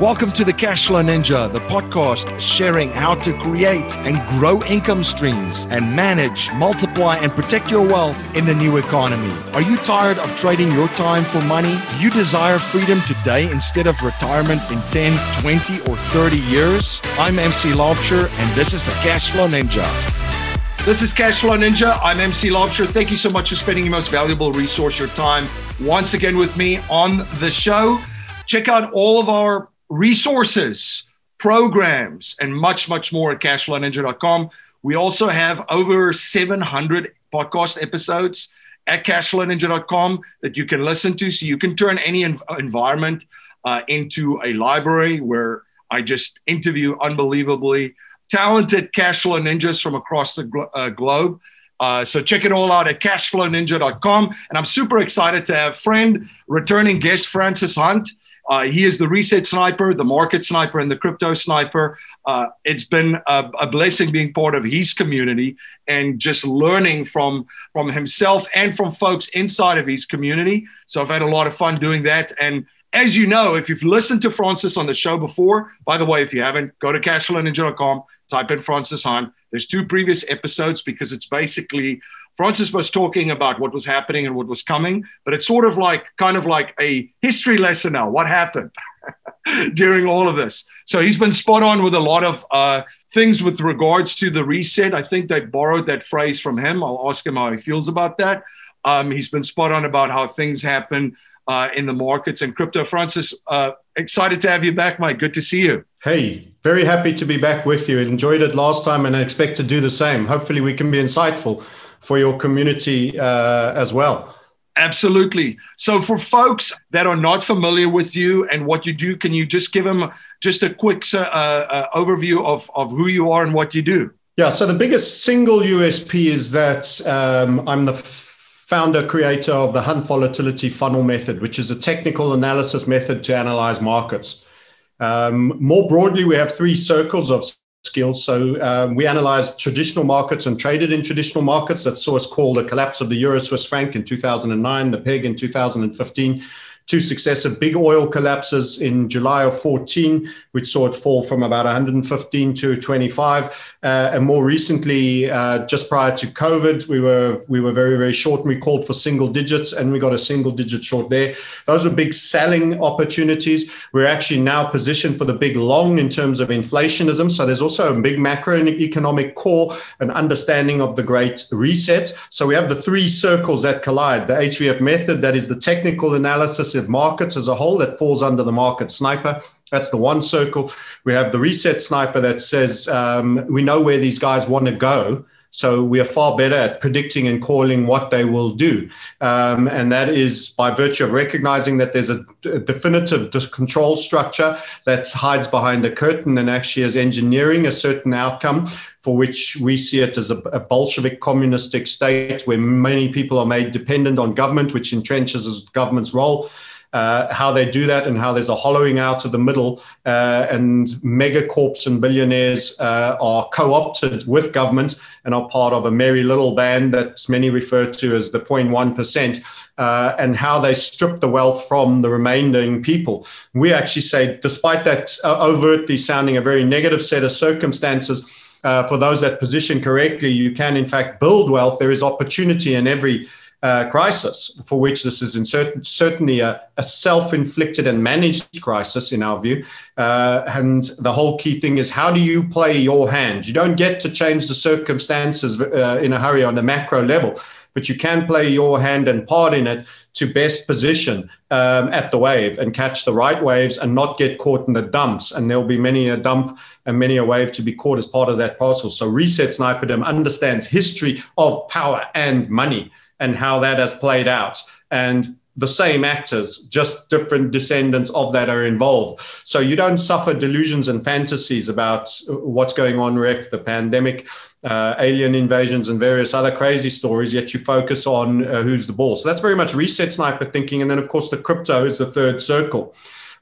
Welcome to the Cashflow Ninja, the podcast sharing how to create and grow income streams and manage, multiply, and protect your wealth in the new economy. Are you tired of trading your time for money? Do you desire freedom today instead of retirement in 10, 20, or 30 years? I'm MC Laubscher, and this is the Cashflow Ninja. This is Cashflow Ninja. I'm MC Laubscher. Thank you so much for spending your most valuable resource, your time, once again with me on the show. Check out all of our resources, programs, and much, much more at cashflowninja.com. We also have over 700 podcast episodes at cashflowninja.com that you can listen to. So you can turn any env- environment uh, into a library where I just interview unbelievably talented cashflow ninjas from across the glo- uh, globe. Uh, so check it all out at cashflowninja.com. And I'm super excited to have friend, returning guest Francis Hunt. Uh, he is the reset sniper, the market sniper, and the crypto sniper. Uh, it's been a, a, blessing being part of his community and just learning from from himself and from folks inside of his community. So I've had a lot of fun doing that. And as you know, if you've listened to Francis on the show before, by the way, if you haven't, go to cashflowninja.com, type in Francis Hunt. There's two previous episodes because it's basically Francis was talking about what was happening and what was coming, but it's sort of like kind of like a history lesson now. What happened during all of this? So he's been spot on with a lot of uh, things with regards to the reset. I think they borrowed that phrase from him. I'll ask him how he feels about that. Um, he's been spot on about how things happen uh, in the markets and crypto. Francis, uh, excited to have you back, Mike. Good to see you. Hey, very happy to be back with you. Enjoyed it last time and I expect to do the same. Hopefully, we can be insightful for your community uh, as well. Absolutely. So, for folks that are not familiar with you and what you do, can you just give them just a quick uh, uh, overview of, of who you are and what you do? Yeah. So, the biggest single USP is that um, I'm the founder creator of the Hunt Volatility Funnel Method, which is a technical analysis method to analyze markets. Um, more broadly, we have three circles of skills. So um, we analyzed traditional markets and traded in traditional markets. That saw us call the collapse of the euro Swiss franc in 2009, the peg in 2015 two successive big oil collapses in July of 14, which saw it fall from about 115 to 25. Uh, and more recently, uh, just prior to COVID, we were we were very very short, and we called for single digits, and we got a single digit short there. Those were big selling opportunities. We're actually now positioned for the big long in terms of inflationism. So there's also a big macroeconomic core, and understanding of the Great Reset. So we have the three circles that collide: the HVF method, that is the technical analysis of markets as a whole that falls under the market sniper. That's the one circle. We have the reset sniper that says um, we know where these guys want to go. So we are far better at predicting and calling what they will do. Um, and that is by virtue of recognizing that there's a, a definitive control structure that hides behind a curtain and actually is engineering a certain outcome for which we see it as a, a Bolshevik communistic state where many people are made dependent on government, which entrenches as government's role uh, how they do that and how there's a hollowing out of the middle uh, and megacorps and billionaires uh, are co-opted with government and are part of a merry little band that many refer to as the 0.1%. Uh, and how they strip the wealth from the remaining people. We actually say, despite that uh, overtly sounding a very negative set of circumstances, uh, for those that position correctly, you can in fact build wealth. There is opportunity in every uh, crisis, for which this is certain, certainly a, a, self-inflicted and managed crisis in our view. Uh, and the whole key thing is how do you play your hand? You don't get to change the circumstances uh, in a hurry on a macro level, but you can play your hand and part in it to best position um, at the wave and catch the right waves and not get caught in the dumps. And there'll be many a dump and many a wave to be caught as part of that parcel. So Reset Sniperdom understands history of power and money and how that has played out. And the same actors, just different descendants of that are involved. So you don't suffer delusions and fantasies about what's going on, ref the pandemic, uh, alien invasions, and various other crazy stories, yet you focus on uh, who's the boss. So that's very much reset sniper thinking. And then, of course, the crypto is the third circle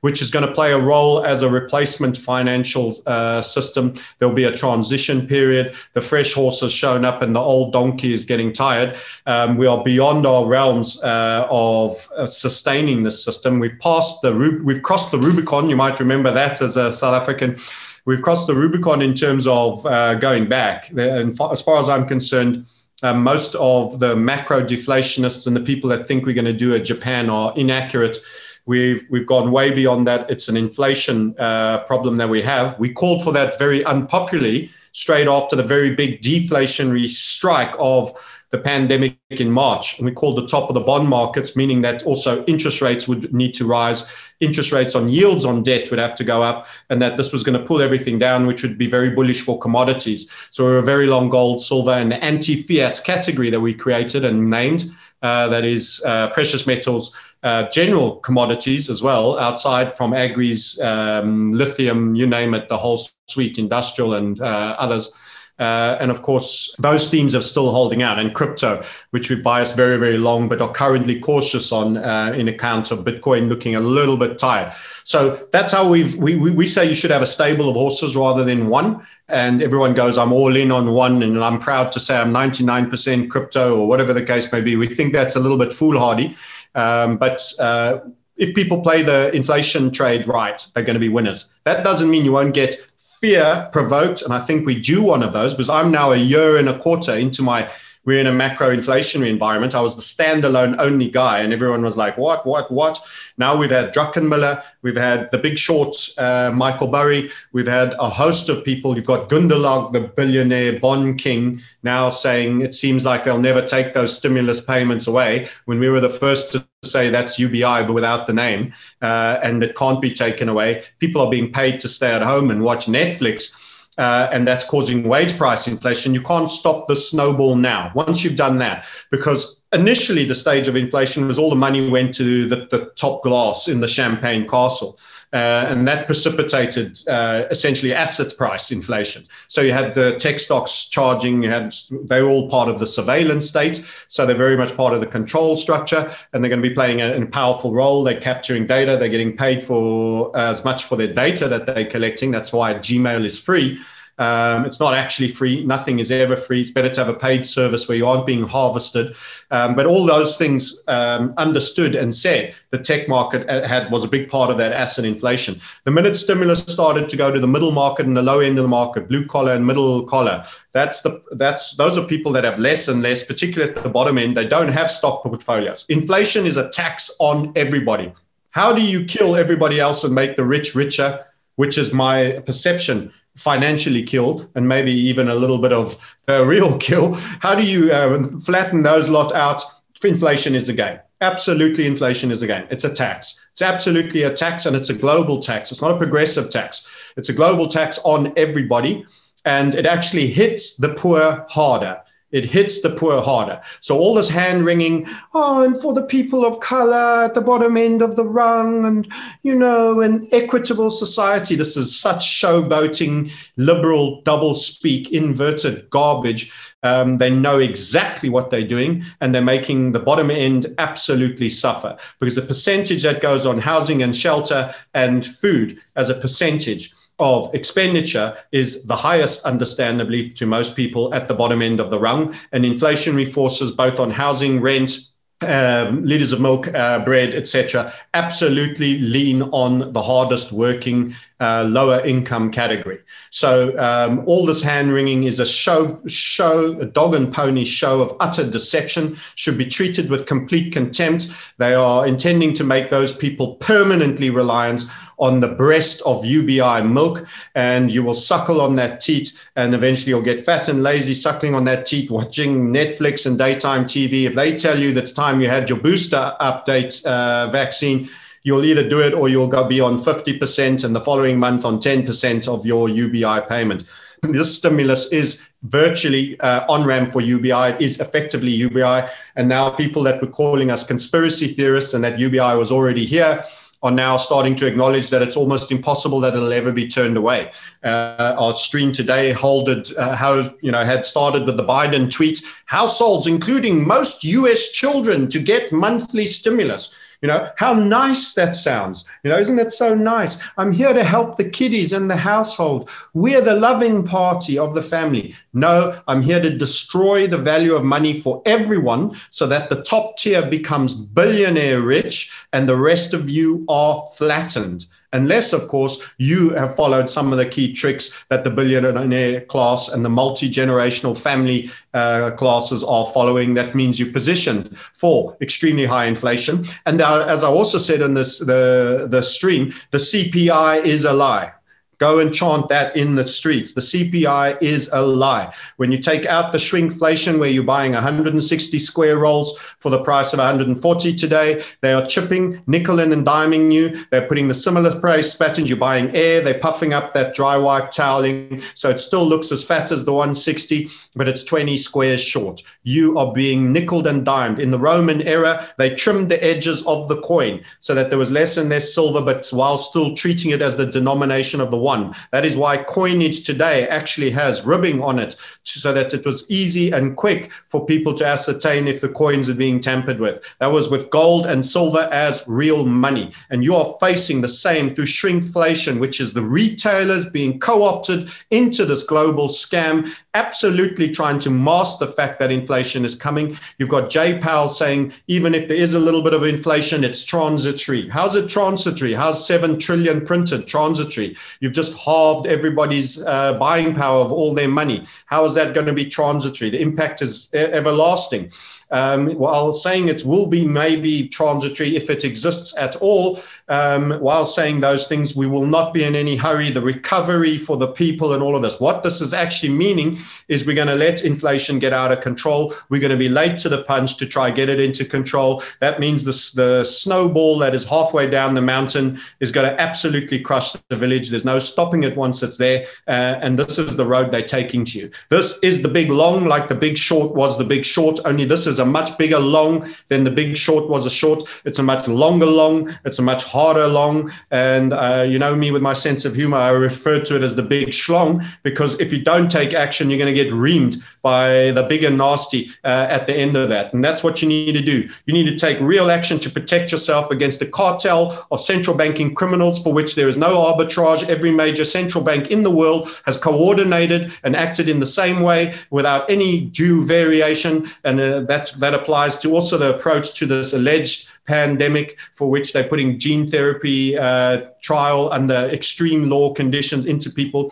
which is going to play a role as a replacement financial uh, system. There'll be a transition period. The fresh horse has shown up and the old donkey is getting tired. Um, we are beyond our realms uh, of uh, sustaining this system. We've passed the, we've crossed the Rubicon. You might remember that as a South African we've crossed the Rubicon in terms of uh, going back. And as far as I'm concerned, uh, most of the macro deflationists and the people that think we're going to do a Japan are inaccurate. We've we've gone way beyond that. It's an inflation uh, problem that we have. We called for that very unpopularly straight after the very big deflationary strike of the pandemic in March. And we called the top of the bond markets, meaning that also interest rates would need to rise, interest rates on yields on debt would have to go up, and that this was going to pull everything down, which would be very bullish for commodities. So we're a very long gold, silver, and the anti fiat category that we created and named. Uh, that is uh, precious metals, uh, general commodities as well, outside from agris, um, lithium, you name it, the whole suite, industrial and uh, others. Uh, and of course, those themes are still holding out. And crypto, which we biased very, very long, but are currently cautious on uh, in account of Bitcoin looking a little bit tired. So that's how we've, we, we say you should have a stable of horses rather than one. And everyone goes, I'm all in on one. And I'm proud to say I'm 99% crypto or whatever the case may be. We think that's a little bit foolhardy. Um, but uh, if people play the inflation trade right, they're going to be winners. That doesn't mean you won't get fear provoked, and I think we do one of those because I'm now a year and a quarter into my we're in a macro inflationary environment. I was the standalone only guy, and everyone was like, "What? What? What?" Now we've had Druckenmiller, we've had The Big Short, uh, Michael Burry, we've had a host of people. You've got Gundlach, the billionaire bond king, now saying it seems like they'll never take those stimulus payments away. When we were the first to say that's UBI, but without the name, uh, and it can't be taken away. People are being paid to stay at home and watch Netflix. Uh, and that's causing wage price inflation. You can't stop the snowball now. Once you've done that, because initially the stage of inflation was all the money went to the, the top glass in the champagne castle. Uh, and that precipitated uh, essentially asset price inflation. So you had the tech stocks charging, you had they were all part of the surveillance state, so they're very much part of the control structure, and they're going to be playing a, a powerful role. They're capturing data, they're getting paid for uh, as much for their data that they're collecting. That's why Gmail is free um, it's not actually free. Nothing is ever free. It's better to have a paid service where you aren't being harvested. Um, but all those things um, understood and said, the tech market had was a big part of that asset inflation. The minute stimulus started to go to the middle market and the low end of the market, blue collar and middle collar, that's the that's those are people that have less and less, particularly at the bottom end. They don't have stock portfolios. Inflation is a tax on everybody. How do you kill everybody else and make the rich richer? Which is my perception financially killed and maybe even a little bit of a real kill. How do you uh, flatten those lot out? Inflation is a game. Absolutely, inflation is a game. It's a tax. It's absolutely a tax and it's a global tax. It's not a progressive tax. It's a global tax on everybody. And it actually hits the poor harder it hits the poor harder. So all this hand wringing, oh, and for the people of color at the bottom end of the rung, and you know, an equitable society. This is such showboating, liberal, double speak, inverted garbage. Um, they know exactly what they're doing, and they're making the bottom end absolutely suffer because the percentage that goes on housing and shelter and food as a percentage of expenditure is the highest, understandably, to most people at the bottom end of the rung. And inflationary forces, both on housing, rent, um, liters of milk, uh, bread, etc., absolutely lean on the hardest working, uh, lower income category. So um, all this hand wringing is a show, show, a dog and pony show of utter deception. Should be treated with complete contempt. They are intending to make those people permanently reliant on the breast of UBI milk, and you will suckle on that teat, and eventually you'll get fat and lazy suckling on that teat, watching Netflix and daytime TV. If they tell you that it's time you had your booster update uh, vaccine, you'll either do it or you'll go be on 50% and the following month on 10% of your UBI payment. This stimulus is virtually uh, on ramp for UBI, it is effectively UBI. And now people that were calling us conspiracy theorists and that UBI was already here are now starting to acknowledge that it's almost impossible that it'll ever be turned away. Uh, our stream today holded, uh, how, you know, had started with the Biden tweet, households, including most US children, to get monthly stimulus. You know, how nice that sounds. You know, isn't that so nice? I'm here to help the kiddies and the household. We're the loving party of the family. No, I'm here to destroy the value of money for everyone so that the top tier becomes billionaire rich and the rest of you are flattened unless, of course, you have followed some of the key tricks that the billionaire class and the multi generational family uh, classes are following. That means you're positioned for extremely high inflation. And uh, as I also said in this the the stream, the CPI is a lie. Go and chant that in the streets. The CPI is a lie. When you take out the shrinkflation, where you're buying 160 square rolls for the price of 140 today, they are chipping, nickel and diming you. They're putting the similar price patterns. You're buying air. They're puffing up that dry wipe toweling. So it still looks as fat as the 160, but it's 20 squares short. You are being nickeled and dimed. In the Roman era, they trimmed the edges of the coin so that there was less and less silver, but while still treating it as the denomination of the one. That is why coinage today actually has ribbing on it so that it was easy and quick for people to ascertain if the coins are being tampered with. That was with gold and silver as real money. And you are facing the same through shrinkflation, which is the retailers being co opted into this global scam, absolutely trying to mask the fact that inflation is coming. You've got Jay Powell saying, even if there is a little bit of inflation, it's transitory. How's it transitory? How's 7 trillion printed transitory? You've just halved everybody's uh, buying power of all their money. How is that going to be transitory? The impact is everlasting. Um, while saying it will be maybe transitory if it exists at all, um, while saying those things, we will not be in any hurry. The recovery for the people and all of this. What this is actually meaning is we're going to let inflation get out of control. We're going to be late to the punch to try get it into control. That means the, the snowball that is halfway down the mountain is going to absolutely crush the village. There's no stopping it once it's there. Uh, and this is the road they're taking to you. This is the big long, like the big short was the big short, only this is a much bigger long than the big short was a short. It's a much longer long. It's a much harder long. And uh, you know me with my sense of humor, I refer to it as the big schlong because if you don't take action, you're going to get reamed by the big and nasty uh, at the end of that. And that's what you need to do. You need to take real action to protect yourself against the cartel of central banking criminals for which there is no arbitrage. Every major central bank in the world has coordinated and acted in the same way without any due variation. And uh, that, that applies to also the approach to this alleged pandemic for which they're putting gene therapy uh, trial under extreme law conditions into people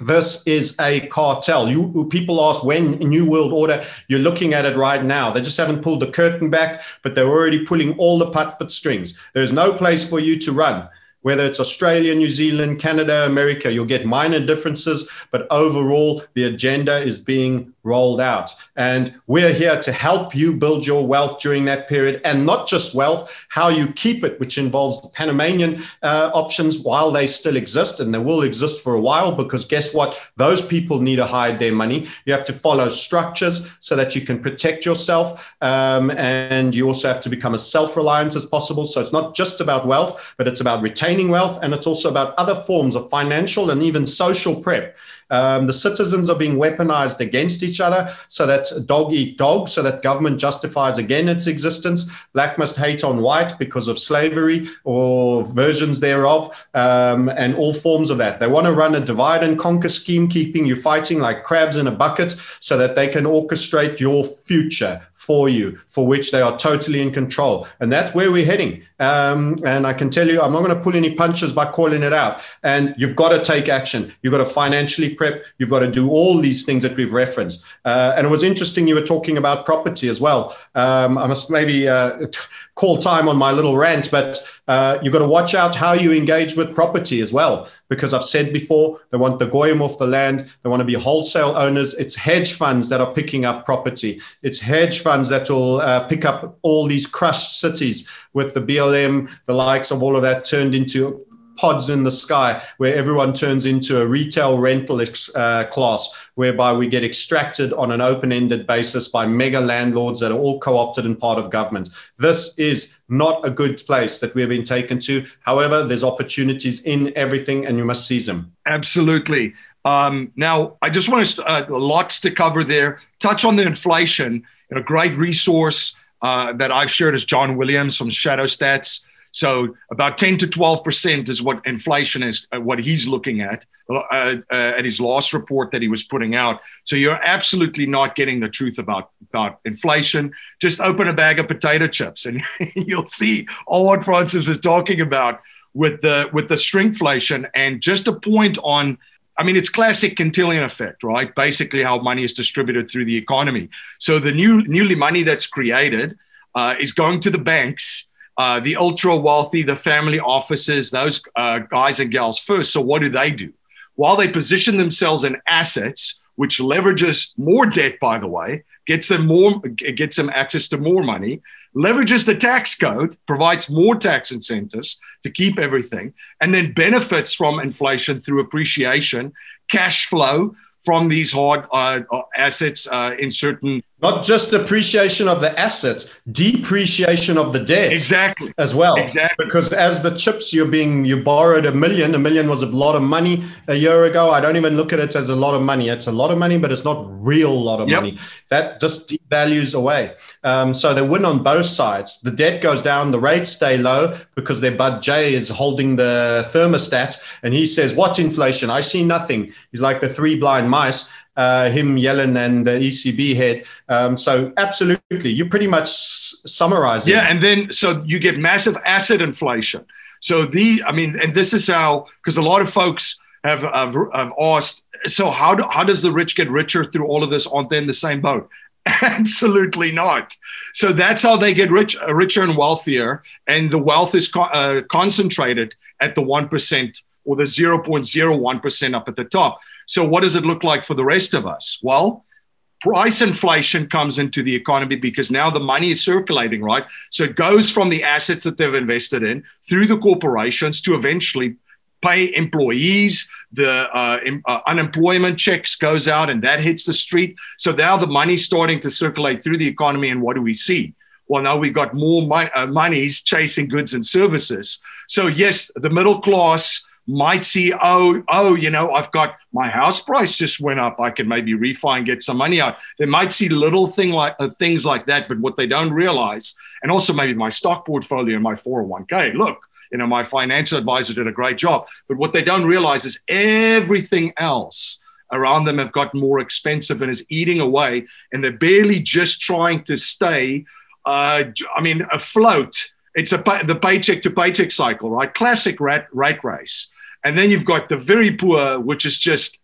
this is a cartel. You people ask when New World Order. You're looking at it right now. They just haven't pulled the curtain back, but they're already pulling all the puppet strings. There's no place for you to run whether it's Australia, New Zealand, Canada, America, you'll get minor differences, but overall, the agenda is being rolled out. And we're here to help you build your wealth during that period, and not just wealth, how you keep it, which involves the Panamanian uh, options while they still exist, and they will exist for a while, because guess what? Those people need to hide their money. You have to follow structures so that you can protect yourself, um, and you also have to become as self reliant as possible. So it's not just about wealth, but it's about retaining retaining wealth, and it's also about other forms of financial and even social prep. Um, the citizens are being weaponized against each other so that dog eat dog, so that government justifies again its existence. Black must hate on white because of slavery or versions thereof, um, and all forms of that. They want to run a divide and conquer scheme, keeping you fighting like crabs in a bucket so that they can orchestrate your future for you, for which they are totally in control. And that's where we're heading. Um, and I can tell you, I'm not going to pull any punches by calling it out. And you've got to take action. You've got to financially prep. You've got to do all these things that we've referenced. Uh, and it was interesting you were talking about property as well. Um, I must maybe uh, call time on my little rant, but uh, you've got to watch out how you engage with property as well. Because I've said before, they want the goyim off the land. They want to be wholesale owners. It's hedge funds that are picking up property. It's hedge funds that will uh, pick up all these crushed cities with the BLM, the likes of all of that turned into pods in the sky where everyone turns into a retail rental uh, class whereby we get extracted on an open-ended basis by mega landlords that are all co-opted and part of government. This is not a good place that we've been taken to. However there's opportunities in everything and you must seize them. Absolutely. Um, now i just want to uh, lots to cover there. Touch on the inflation a great resource uh, that I've shared is John Williams from Shadow Stats. So about 10 to 12 percent is what inflation is, uh, what he's looking at uh, uh, at his last report that he was putting out. So you're absolutely not getting the truth about about inflation. Just open a bag of potato chips and you'll see all what Francis is talking about with the with the shrinkflation. And just a point on I mean, it's classic Cantillon effect, right? Basically, how money is distributed through the economy. So the new newly money that's created uh, is going to the banks, uh, the ultra wealthy, the family offices, those uh, guys and gals first. So what do they do? While they position themselves in assets, which leverages more debt, by the way, gets them more, gets them access to more money leverages the tax code, provides more tax incentives to keep everything, and then benefits from inflation through appreciation, cash flow from these hard uh, uh assets uh, in certain not just appreciation of the assets, depreciation of the debt. Exactly. As well. Exactly. Because as the chips you're being, you borrowed a million. A million was a lot of money a year ago. I don't even look at it as a lot of money. It's a lot of money, but it's not real lot of yep. money. That just devalues away. Um, so they win on both sides. The debt goes down, the rates stay low because their Bud J is holding the thermostat. And he says, What inflation? I see nothing. He's like the three blind mice uh, him, Yellen, and the ECB head. Um, so absolutely, you pretty much summarize it. Yeah, and then so you get massive asset inflation. So the, I mean, and this is how because a lot of folks have, have, have asked. So how do, how does the rich get richer through all of this? Aren't they in the same boat? Absolutely not. So that's how they get rich, uh, richer and wealthier, and the wealth is co- uh, concentrated at the one percent or the zero point zero one percent up at the top. So, what does it look like for the rest of us? Well, price inflation comes into the economy because now the money is circulating, right? So, it goes from the assets that they've invested in through the corporations to eventually pay employees the uh, uh, unemployment checks goes out and that hits the street so now the money's starting to circulate through the economy and what do we see well now we've got more mo- uh, monies chasing goods and services so yes the middle class might see, oh, oh, you know, I've got my house price just went up. I can maybe refi and get some money out. They might see little thing like uh, things like that, but what they don't realize, and also maybe my stock portfolio and my 401k. Look, you know, my financial advisor did a great job, but what they don't realize is everything else around them have gotten more expensive and is eating away, and they're barely just trying to stay. Uh, I mean, afloat. It's a the paycheck to paycheck cycle, right? Classic rat rat race. And then you've got the very poor, which is just,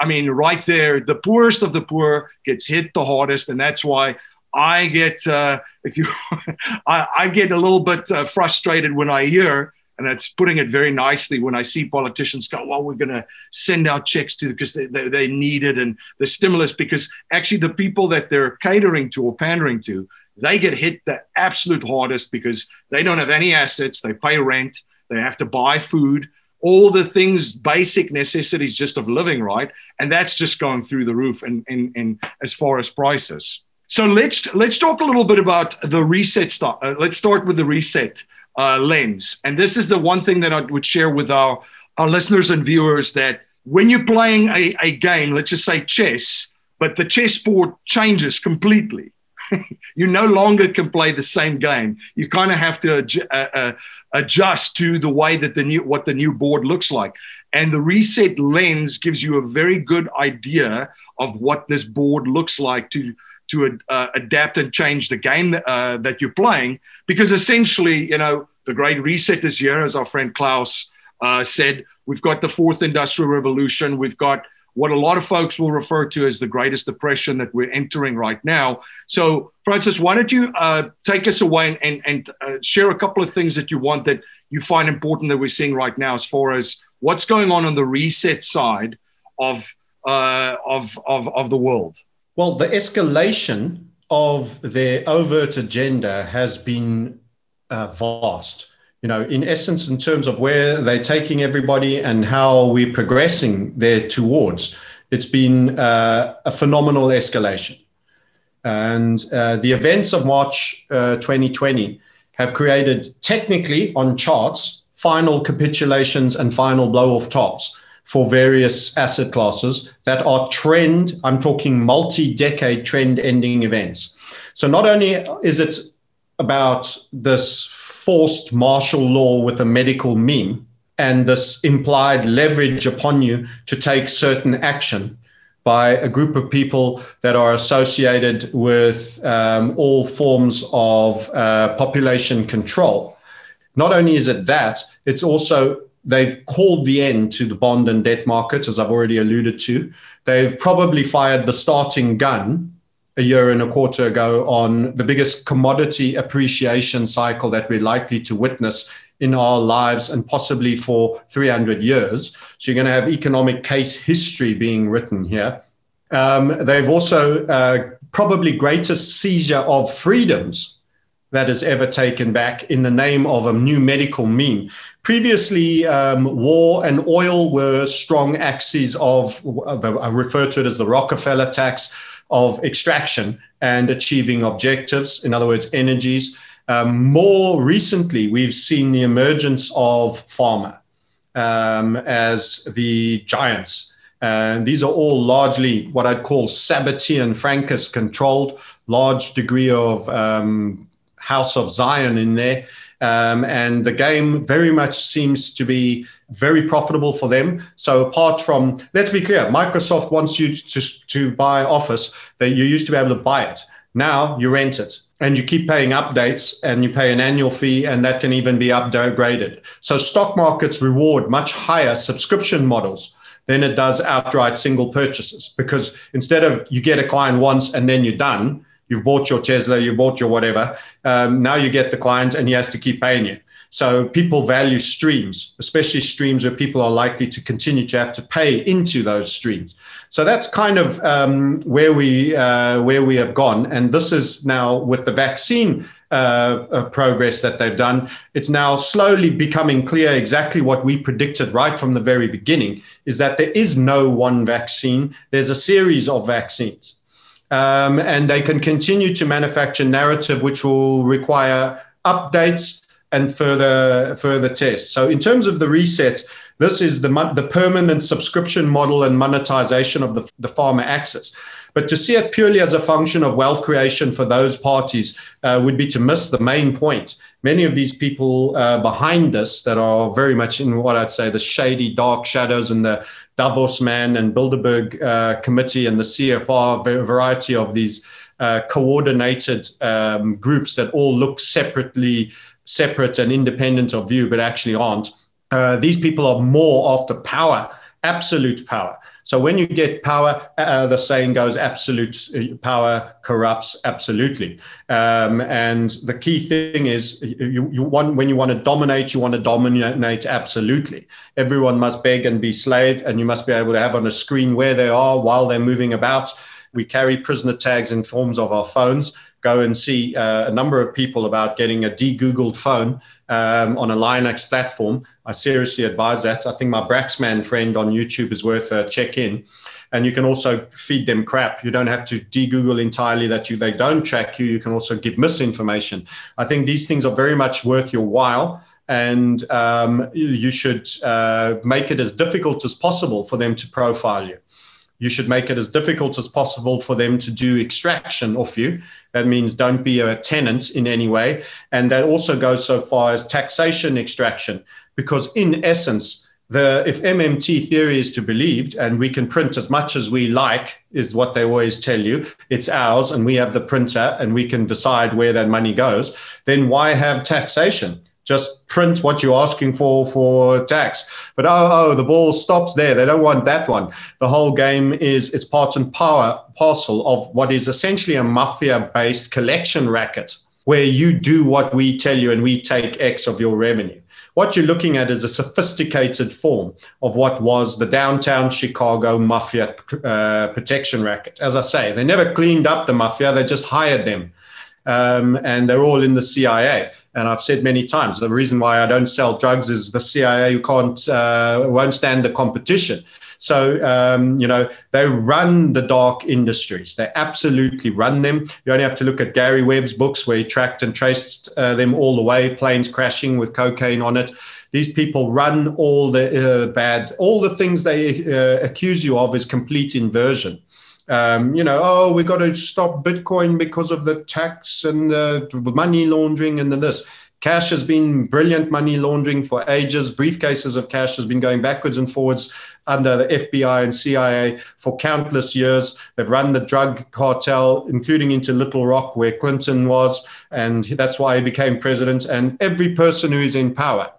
I mean, right there, the poorest of the poor gets hit the hardest. And that's why I get, uh, if you, I, I, get a little bit uh, frustrated when I hear, and that's putting it very nicely when I see politicians go, well, we're going to send out checks to because they, they, they need it and the stimulus, because actually the people that they're catering to or pandering to, they get hit the absolute hardest because they don't have any assets. They pay rent. They have to buy food all the things, basic necessities just of living, right? And that's just going through the roof and in, in, in, as far as prices. So let's let's talk a little bit about the reset stuff. Uh, let's start with the reset uh, lens. And this is the one thing that I would share with our, our listeners and viewers that when you're playing a, a game, let's just say chess, but the chessboard changes completely. you no longer can play the same game. You kind of have to uh, uh, adjust to the way that the new what the new board looks like. And the reset lens gives you a very good idea of what this board looks like to to uh, adapt and change the game uh, that you're playing. Because essentially, you know, the great reset is here, as our friend Klaus uh, said. We've got the fourth industrial revolution. We've got what a lot of folks will refer to as the greatest depression that we're entering right now. So, Francis, why don't you uh, take us away and, and, and uh, share a couple of things that you want that you find important that we're seeing right now as far as what's going on on the reset side of, uh, of, of, of the world? Well, the escalation of their overt agenda has been uh, vast you know, in essence, in terms of where they're taking everybody and how we're progressing there towards, it's been uh, a phenomenal escalation. And uh, the events of March uh, 2020 have created, technically on charts, final capitulations and final blow off tops for various asset classes that are trend, I'm talking multi decade trend ending events. So not only is it about this forced martial law with a medical meme and this implied leverage upon you to take certain action by a group of people that are associated with um, all forms of uh, population control. Not only is it that, it's also they've called the end to the bond and debt market, as I've already alluded to. They've probably fired the starting gun a year and a quarter ago on the biggest commodity appreciation cycle that we're likely to witness in our lives and possibly for 300 years. So you're going to have economic case history being written here. Um, they've also uh, probably greatest seizure of freedoms that has ever taken back in the name of a new medical meme. Previously, um, war and oil were strong axes of, I refer to it as the Rockefeller tax of extraction and achieving objectives, in other words, energies. Um, more recently, we've seen the emergence of pharma um, as the giants. And these are all largely what I'd call Sabbatean Frankist controlled, large degree of um, House of Zion in there. Um, and the game very much seems to be very profitable for them. So apart from, let's be clear, Microsoft wants you to, to buy Office that you used to be able to buy it. Now you rent it and you keep paying updates and you pay an annual fee and that can even be upgraded. So stock markets reward much higher subscription models than it does outright single purchases because instead of you get a client once and then you're done, you've bought your Tesla, you bought your whatever, um, now you get the client and he has to keep paying you. So people value streams, especially streams where people are likely to continue to have to pay into those streams. So that's kind of um, where we uh, where we have gone, and this is now with the vaccine uh, uh, progress that they've done. It's now slowly becoming clear exactly what we predicted right from the very beginning: is that there is no one vaccine. There's a series of vaccines. Um, and they can continue to manufacture narrative which will require updates and further further tests. So in terms of the reset, this is the, the permanent subscription model and monetization of the, the pharma access. But to see it purely as a function of wealth creation for those parties uh, would be to miss the main point. Many of these people uh, behind us that are very much in what I'd say the shady, dark shadows and the Davos man and Bilderberg uh, committee and the CFR, a variety of these uh, coordinated um, groups that all look separately separate and independent of view, but actually aren't. Uh, these people are more after power, absolute power. So when you get power, uh, the saying goes, absolute uh, power corrupts absolutely. Um, and the key thing is, you, you want when you want to dominate, you want to dominate absolutely. Everyone must beg and be slave, and you must be able to have on a screen where they are while they're moving about. We carry prisoner tags in forms of our phones go and see uh, a number of people about getting a de-googled phone um, on a Linux platform. I seriously advise that. I think my Braxman friend on YouTube is worth a check in. And you can also feed them crap. You don't have to de-Google entirely that you they don't track you. You can also give misinformation. I think these things are very much worth your while and um, you should uh, make it as difficult as possible for them to profile you you should make it as difficult as possible for them to do extraction off you. That means don't be a tenant in any way. And that also goes so far as taxation extraction, because in essence, the if MMT theory is to be believed, and we can print as much as we like, is what they always tell you, it's ours, and we have the printer, and we can decide where that money goes. Then why have taxation? Just print what you're asking for for tax. But oh, oh, the ball stops there. They don't want that one. The whole game is it's part and power parcel of what is essentially a mafia-based collection racket, where you do what we tell you and we take X of your revenue. What you're looking at is a sophisticated form of what was the downtown Chicago mafia uh, protection racket. As I say, they never cleaned up the mafia; they just hired them um, and they're all in the CIA. And I've said many times the reason why I don't sell drugs is the CIA can't uh, won't stand the competition. So um, you know they run the dark industries. They absolutely run them. You only have to look at Gary Webb's books where he tracked and traced uh, them all the way, planes crashing with cocaine on it. These people run all the uh, bad, all the things they uh, accuse you of is complete inversion. Um, you know, oh, we've got to stop Bitcoin because of the tax and the money laundering and the this. Cash has been brilliant money laundering for ages. Briefcases of cash has been going backwards and forwards under the FBI and CIA for countless years. They've run the drug cartel, including into Little Rock, where Clinton was, and that's why he became president. And every person who is in power,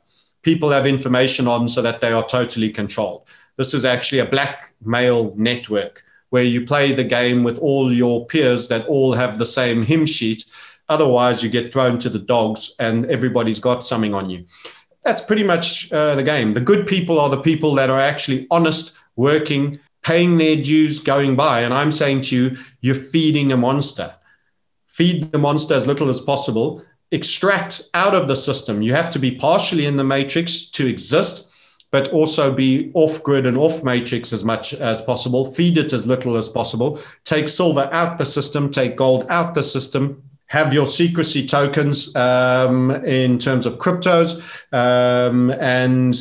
people have information on so that they are totally controlled. This is actually a blackmail network where you play the game with all your peers that all have the same hymn sheet Otherwise, you get thrown to the dogs and everybody's got something on you. That's pretty much uh, the game. The good people are the people that are actually honest, working, paying their dues, going by. And I'm saying to you, you're feeding a monster. Feed the monster as little as possible. Extract out of the system. You have to be partially in the matrix to exist, but also be off grid and off matrix as much as possible. Feed it as little as possible. Take silver out the system, take gold out the system, have your secrecy tokens um, in terms of cryptos um, and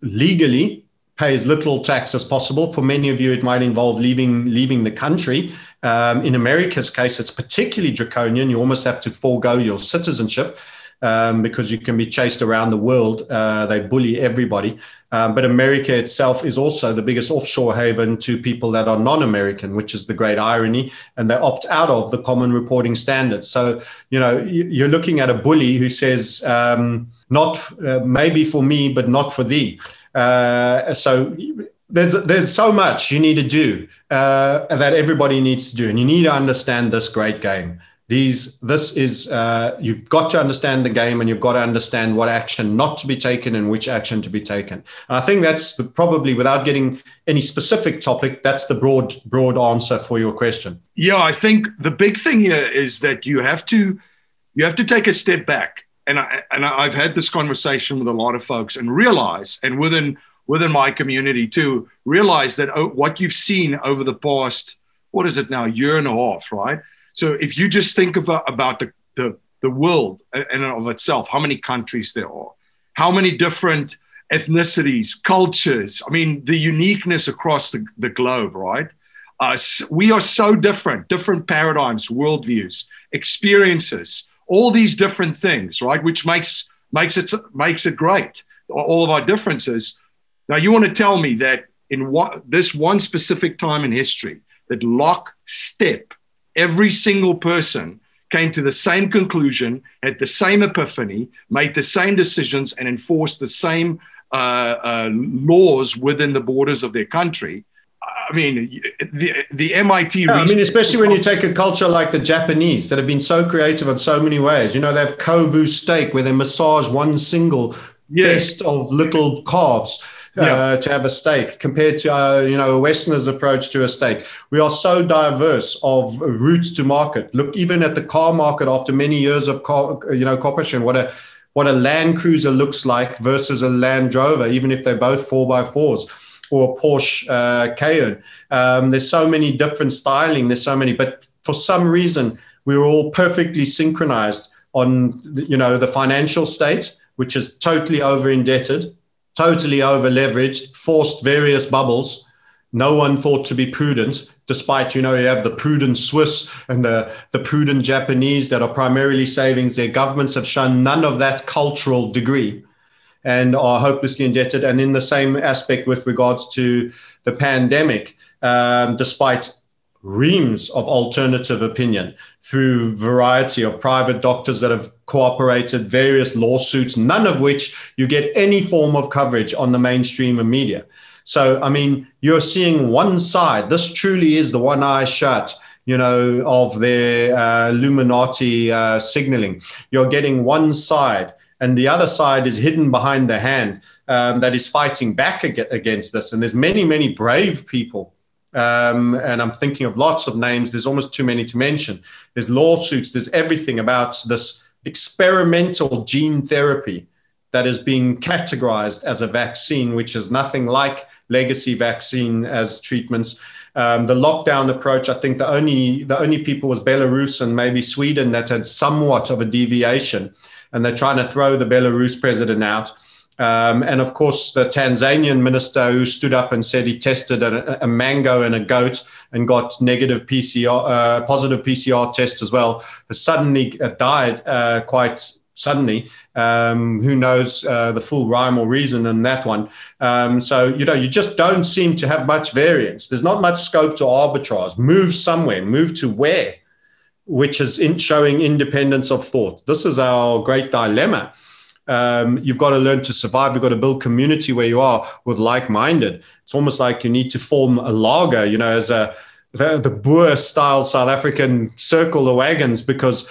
legally pay as little tax as possible. For many of you, it might involve leaving leaving the country. Um, in America's case, it's particularly draconian. You almost have to forego your citizenship um, because you can be chased around the world. Uh, they bully everybody. Um, but America itself is also the biggest offshore haven to people that are non American, which is the great irony. And they opt out of the common reporting standards. So, you know, you're looking at a bully who says, um, not uh, maybe for me, but not for thee. Uh, so, there's there's so much you need to do uh, that everybody needs to do, and you need to understand this great game these this is uh, you've got to understand the game and you've got to understand what action not to be taken and which action to be taken. And i think that's the, probably without getting any specific topic that's the broad broad answer for your question. Yeah i think the big thing here is that you have to you have to take a step back. And I, and i've had this conversation with a lot of folks and realize and within within my community too realize that oh, what you've seen over the past what is it now year and a half right so if you just think about, about the, the, the world in and of itself, how many countries there are, how many different ethnicities, cultures, I mean, the uniqueness across the, the globe, right? Uh, we are so different, different paradigms, worldviews, experiences, all these different things, right? Which makes makes it makes it great. All of our differences. Now, you want to tell me that in what, this one specific time in history, that lock step every single person came to the same conclusion, had the same epiphany, made the same decisions, and enforced the same uh, uh, laws within the borders of their country. I mean, the, the MIT. Yeah, I mean, especially when you take a culture like the Japanese that have been so creative in so many ways. You know, they have Kobe steak where they massage one single yes. best of little calves yeah. Uh, to have a steak compared to uh, you know a Westerner's approach to a steak. We are so diverse of routes to market. Look, even at the car market after many years of car, you know cooperation, what a what a Land Cruiser looks like versus a Land Rover, even if they're both four by fours or a Porsche uh, Cayenne. Um, there's so many different styling. There's so many, but for some reason we're all perfectly synchronized on you know the financial state, which is totally over indebted totally over leveraged, forced various bubbles. No one thought to be prudent, despite, you know, you have the prudent Swiss and the, the prudent Japanese that are primarily savings. Their governments have shown none of that cultural degree and are hopelessly indebted. And in the same aspect with regards to the pandemic, um, despite reams of alternative opinion through variety of private doctors that have cooperated various lawsuits none of which you get any form of coverage on the mainstream media so i mean you're seeing one side this truly is the one eye shut you know of their uh, illuminati uh, signaling you're getting one side and the other side is hidden behind the hand um, that is fighting back against this and there's many many brave people um, and I'm thinking of lots of names. There's almost too many to mention. There's lawsuits, there's everything about this experimental gene therapy that is being categorized as a vaccine, which is nothing like legacy vaccine as treatments. Um, the lockdown approach, I think the only the only people was Belarus and maybe Sweden that had somewhat of a deviation, and they're trying to throw the Belarus president out. Um, and of course, the Tanzanian minister who stood up and said he tested a, a, mango and a goat and got negative PCR, uh, positive PCR tests as well, has suddenly uh, died uh, quite suddenly. Um, who knows uh, the full rhyme or reason in that one? Um, so, you know, you just don't seem to have much variance. There's not much scope to arbitrage. Move somewhere, move to where, which is in showing independence of thought. This is our great dilemma. Um, you've got to learn to survive. You've got to build community where you are with like-minded. It's almost like you need to form a lager, you know, as a the, the Boer style South African circle the wagons because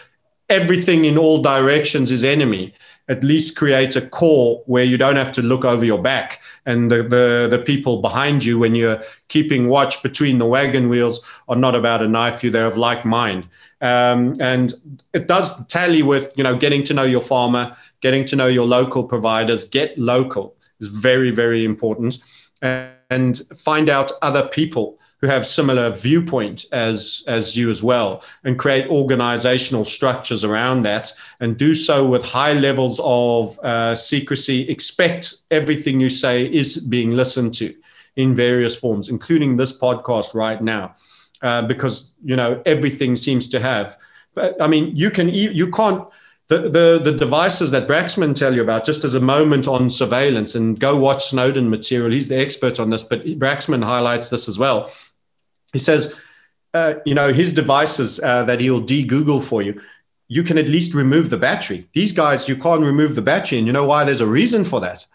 everything in all directions is enemy at least create a core where you don't have to look over your back and the, the, the, people behind you when you're keeping watch between the wagon wheels are not about a knife you they're of like mind um, and it does tally with you know getting to know your farmer getting to know your local providers get local is very very important. And find out other people who have similar viewpoint as as you as well and create organizational structures around that and do so with high levels of uh, secrecy. Expect everything you say is being listened to in various forms including this podcast right now uh, because you know everything seems to have but i mean you can you can't the, the, the devices that Braxman tell you about, just as a moment on surveillance, and go watch Snowden material. He's the expert on this, but Braxman highlights this as well. He says, uh, you know, his devices uh, that he'll de Google for you, you can at least remove the battery. These guys, you can't remove the battery. And you know why? There's a reason for that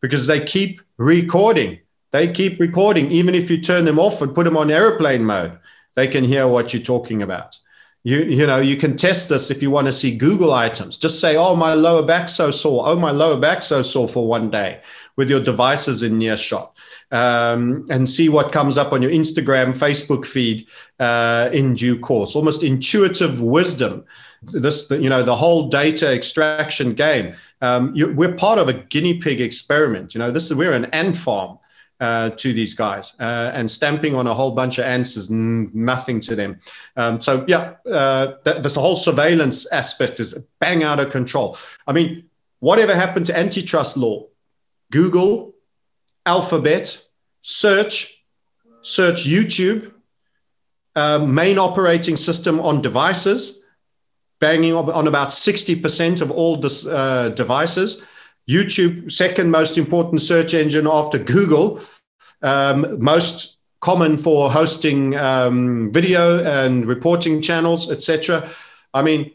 because they keep recording. They keep recording. Even if you turn them off and put them on airplane mode, they can hear what you're talking about. You, you know, you can test this if you want to see Google items. Just say, oh, my lower back so sore. Oh, my lower back so sore for one day with your devices in near shot um, and see what comes up on your Instagram, Facebook feed uh, in due course. Almost intuitive wisdom. This, you know, the whole data extraction game. Um, you, we're part of a guinea pig experiment. You know, this is we're an ant farm. Uh, to these guys uh, and stamping on a whole bunch of ants is n- nothing to them. Um, so yeah, uh, th- this whole surveillance aspect is bang out of control. I mean, whatever happened to antitrust law? Google Alphabet, search, search YouTube, uh, main operating system on devices, banging on about 60% of all uh, devices. YouTube, second most important search engine after Google, um, most common for hosting um, video and reporting channels, etc. I mean,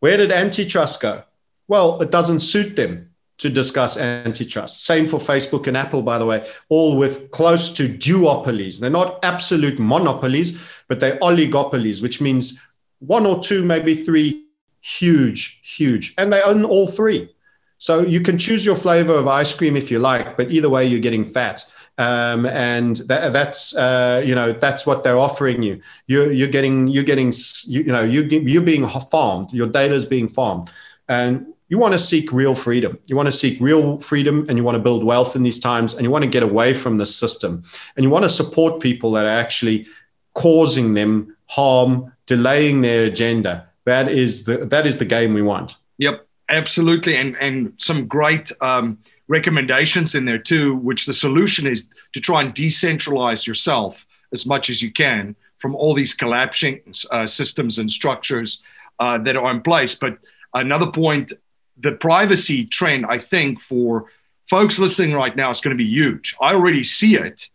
where did antitrust go? Well, it doesn't suit them to discuss antitrust. Same for Facebook and Apple, by the way, all with close to duopolies. They're not absolute monopolies, but they're oligopolies, which means one or two, maybe three huge, huge, and they own all three. So you can choose your flavor of ice cream if you like, but either way, you're getting fat. Um, and that, that's uh, you know that's what they're offering you. You're, you're getting you're getting you, you know you you're being farmed. Your data is being farmed, and you want to seek real freedom. You want to seek real freedom and you want to build wealth in these times and you want to get away from the system and you want to support people that are actually causing them harm, delaying their agenda. That is the that is the game we want. Yep, absolutely, and and some great um, recommendations in there too. Which the solution is to try and decentralize yourself as much as you can from all these collapsing uh, systems and structures uh, that are in place. But another point the privacy trend, I think, for folks listening right now is going to be huge. I already see it.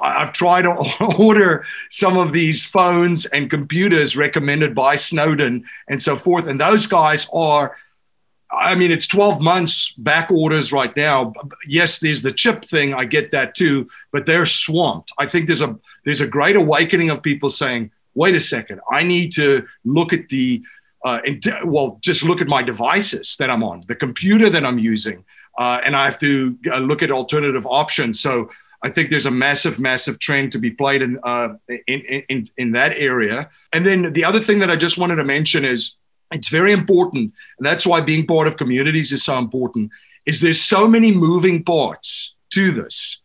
I've tried to order some of these phones and computers recommended by Snowden and so forth. And those guys are, I mean, it's 12 months back orders right now. Yes, there's the chip thing. I get that too, but they're swamped. I think there's a there's a great awakening of people saying, wait a second, I need to look at the uh, well, just look at my devices that I'm on, the computer that I'm using, uh, and I have to uh, look at alternative options. So I think there's a massive, massive trend to be played in, uh, in, in, in that area. And then the other thing that I just wanted to mention is it's very important, and that's why being part of communities is so important. Is there's so many moving parts to this.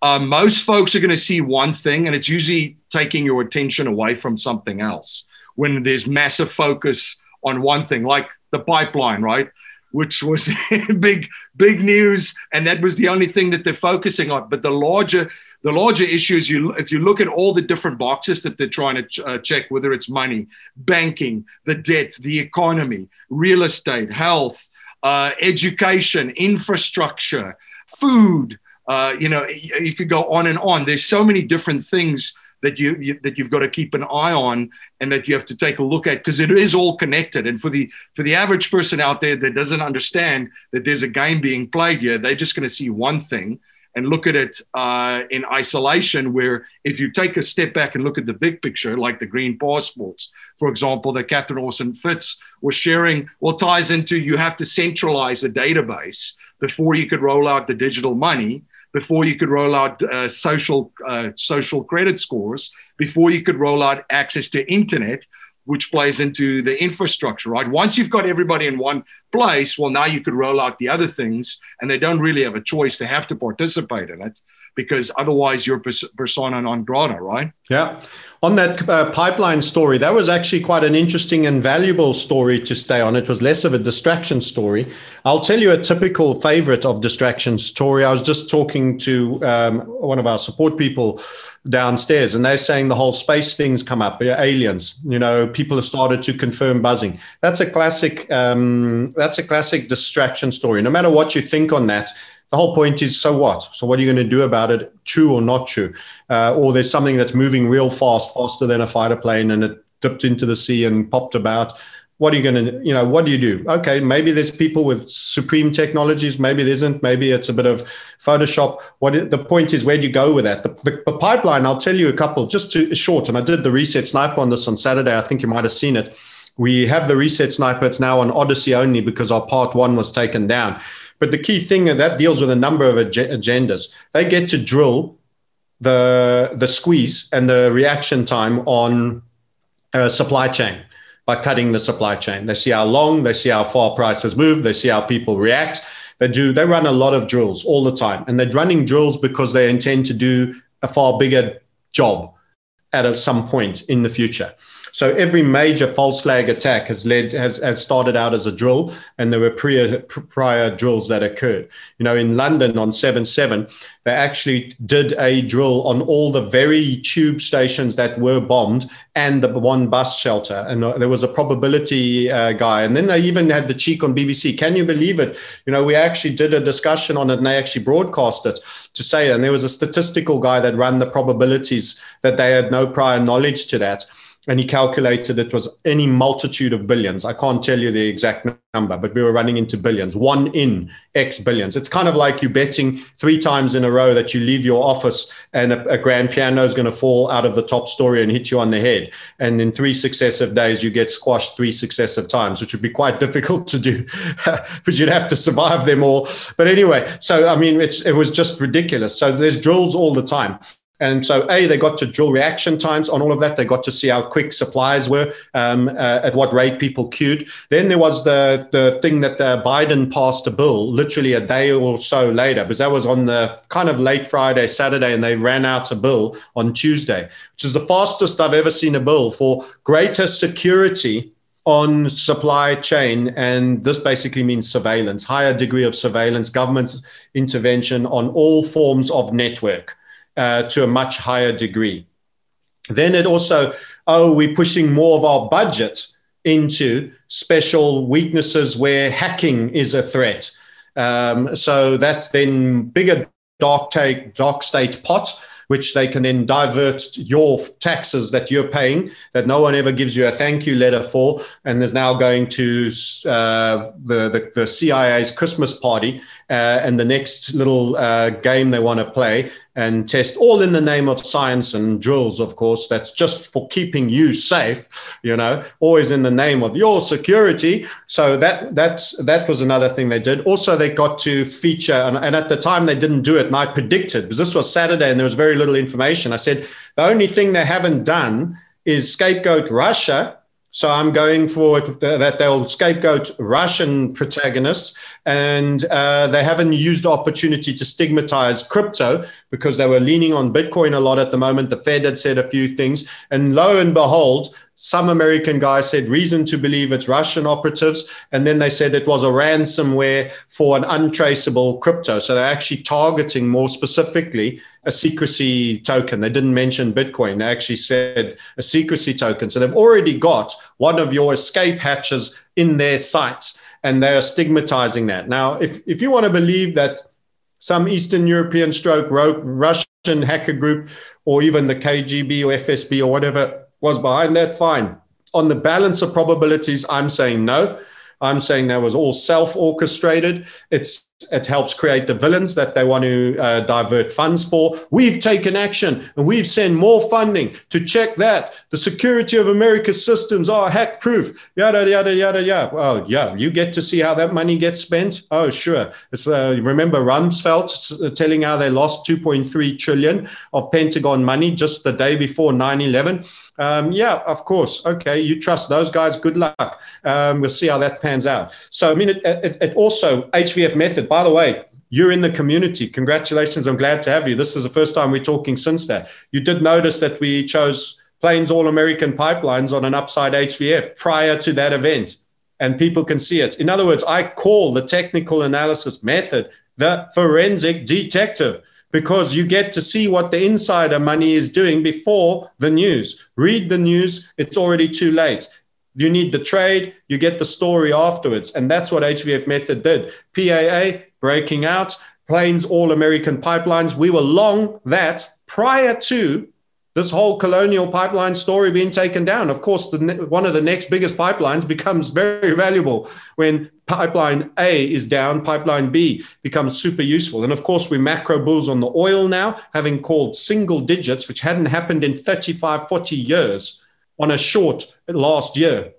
Uh, most folks are going to see one thing, and it's usually taking your attention away from something else when there's massive focus on one thing, like the pipeline, right? Which was big, big news, and that was the only thing that they're focusing on. But the larger, the larger issue is you if you look at all the different boxes that they're trying to ch- uh, check, whether it's money, banking, the debt, the economy, real estate, health, uh, education, infrastructure, food. Uh, you know, you, could go on and on. There's so many different things that you, you, that you've got to keep an eye on and that you have to take a look at because it is all connected and for the for the average person out there that doesn't understand that there's a game being played here they're just going to see one thing and look at it uh, in isolation. Where if you take a step back and look at the big picture, like the green passports, for example, that Catherine Austin Fitts was sharing, well, ties into you have to centralize a database before you could roll out the digital money before you could roll out uh, social uh, social credit scores, before you could roll out access to internet, which plays into the infrastructure, right? Once you've got everybody in one place, well, now you could roll out the other things, and they don't really have a choice. They have to participate in it because otherwise you're persona non grata, right? Yeah. On that uh, pipeline story, that was actually quite an interesting and valuable story to stay on. It was less of a distraction story. I'll tell you a typical favorite of distraction story. I was just talking to um, one of our support people downstairs and they're saying the whole space things come up aliens you know people have started to confirm buzzing that's a classic um, that's a classic distraction story no matter what you think on that the whole point is so what? So what are you going to do about it? True or not true? Uh, or there's something that's moving real fast faster than a fighter plane and it dipped into the sea and popped about. What are you going to you know what do you do? Okay maybe there's people with supreme technologies maybe there isn't maybe it's a bit of photoshop. What is, the point is where do you go with that? The, the, the, pipeline i'll tell you a couple just to short and i did the reset sniper on this on saturday i think you might have seen it. We have the reset sniper it's now on Odysee only because our part one was taken down but the key thing that deals with a number of ag- agendas they get to drill the the squeeze and the reaction time on a supply chain by cutting the supply chain. They see how long, they see how far prices move, they see how people react. They do, they run a lot of drills all the time. And they're running drills because they intend to do a far bigger job at some point in the future. So every major false flag attack has led has, has started out as a drill, and there were prior prior drills that occurred. You know, in London on seven seven, they actually did a drill on all the very tube stations that were bombed and the one bus shelter, and uh, there was a probability uh, guy, and then they even had the cheek on BBC. Can you believe it? You know, we actually did a discussion on it, and they actually broadcast it to say, and there was a statistical guy that ran the probabilities that they had no prior knowledge to that and he calculated it was any multitude of billions. I can't tell you the exact number, but we were running into billions, one in X billions. It's kind of like you betting three times in a row that you leave your office and a, a grand piano is going to fall out of the top story and hit you on the head. And in three successive days, you get squashed three successive times, which would be quite difficult to do because you'd have to survive them all. But anyway, so I mean, it was just ridiculous. So there's drills all the time. And so, A, they got to drill reaction times on all of that. They got to see how quick supplies were, um, uh, at what rate people queued. Then there was the, the thing that uh, Biden passed a bill literally a day or so later, because that was on the kind of late Friday, Saturday, and they ran out a bill on Tuesday, which is the fastest I've ever seen a bill for greater security on supply chain and this basically means surveillance higher degree of surveillance government intervention on all forms of network uh, to a much higher degree. Then it also, oh, we're pushing more of our budget into special weaknesses where hacking is a threat. Um, so that's then bigger dark take dark state pot which they can then divert your taxes that you're paying that no one ever gives you a thank you letter for and is now going to uh, the, the, the, CIA's Christmas party uh, and the next little uh, game they want to play and test all in the name of science and drills, of course. That's just for keeping you safe, you know, always in the name of your security. So that that's that was another thing they did. Also, they got to feature, and, and at the time they didn't do it, and I predicted because this was Saturday and there was very little information. I said the only thing they haven't done is scapegoat Russia so I'm going for that they'll scapegoat Russian protagonists, and uh, they haven't used the opportunity to stigmatize crypto because they were leaning on Bitcoin a lot at the moment. The Fed had said a few things, and lo and behold, some American guy said reason to believe it's Russian operatives. And then they said it was a ransomware for an untraceable crypto. So they're actually targeting more specifically a secrecy token. They didn't mention Bitcoin. They actually said a secrecy token. So they've already got one of your escape hatches in their sights and they're stigmatizing that. Now, if, if you want to believe that some Eastern European stroke Russian hacker group or even the KGB or FSB or whatever was behind that, fine. On the balance of probabilities, I'm saying no. I'm saying that was all self orchestrated. It's it helps create the villains that they want to uh, divert funds for. We've taken action and we've sent more funding to check that the security of America's systems are hack proof. Yada yada yada yada. Oh yeah, you get to see how that money gets spent. Oh sure, it's uh, remember Rumsfeld telling how they lost 2.3 trillion of Pentagon money just the day before 9/11. Um, yeah, of course. Okay, you trust those guys. Good luck. Um, we'll see how that pans out. So I mean, it, it, it also HVF method by the way, you're in the community. Congratulations. I'm glad to have you. This is the first time we're talking since that. You did notice that we chose Plains All American Pipelines on an upside HVF prior to that event, and people can see it. In other words, I call the technical analysis method the forensic detective because you get to see what the insider money is doing before the news. Read the news, it's already too late. You need the trade, you get the story afterwards. And that's what HVF Method did. PAA breaking out, Plains All American Pipelines. We were long that prior to this whole colonial pipeline story being taken down. Of course, the, one of the next biggest pipelines becomes very valuable when pipeline A is down, pipeline B becomes super useful. And of course, we macro bulls on the oil now, having called single digits, which hadn't happened in 35, 40 years on a short last year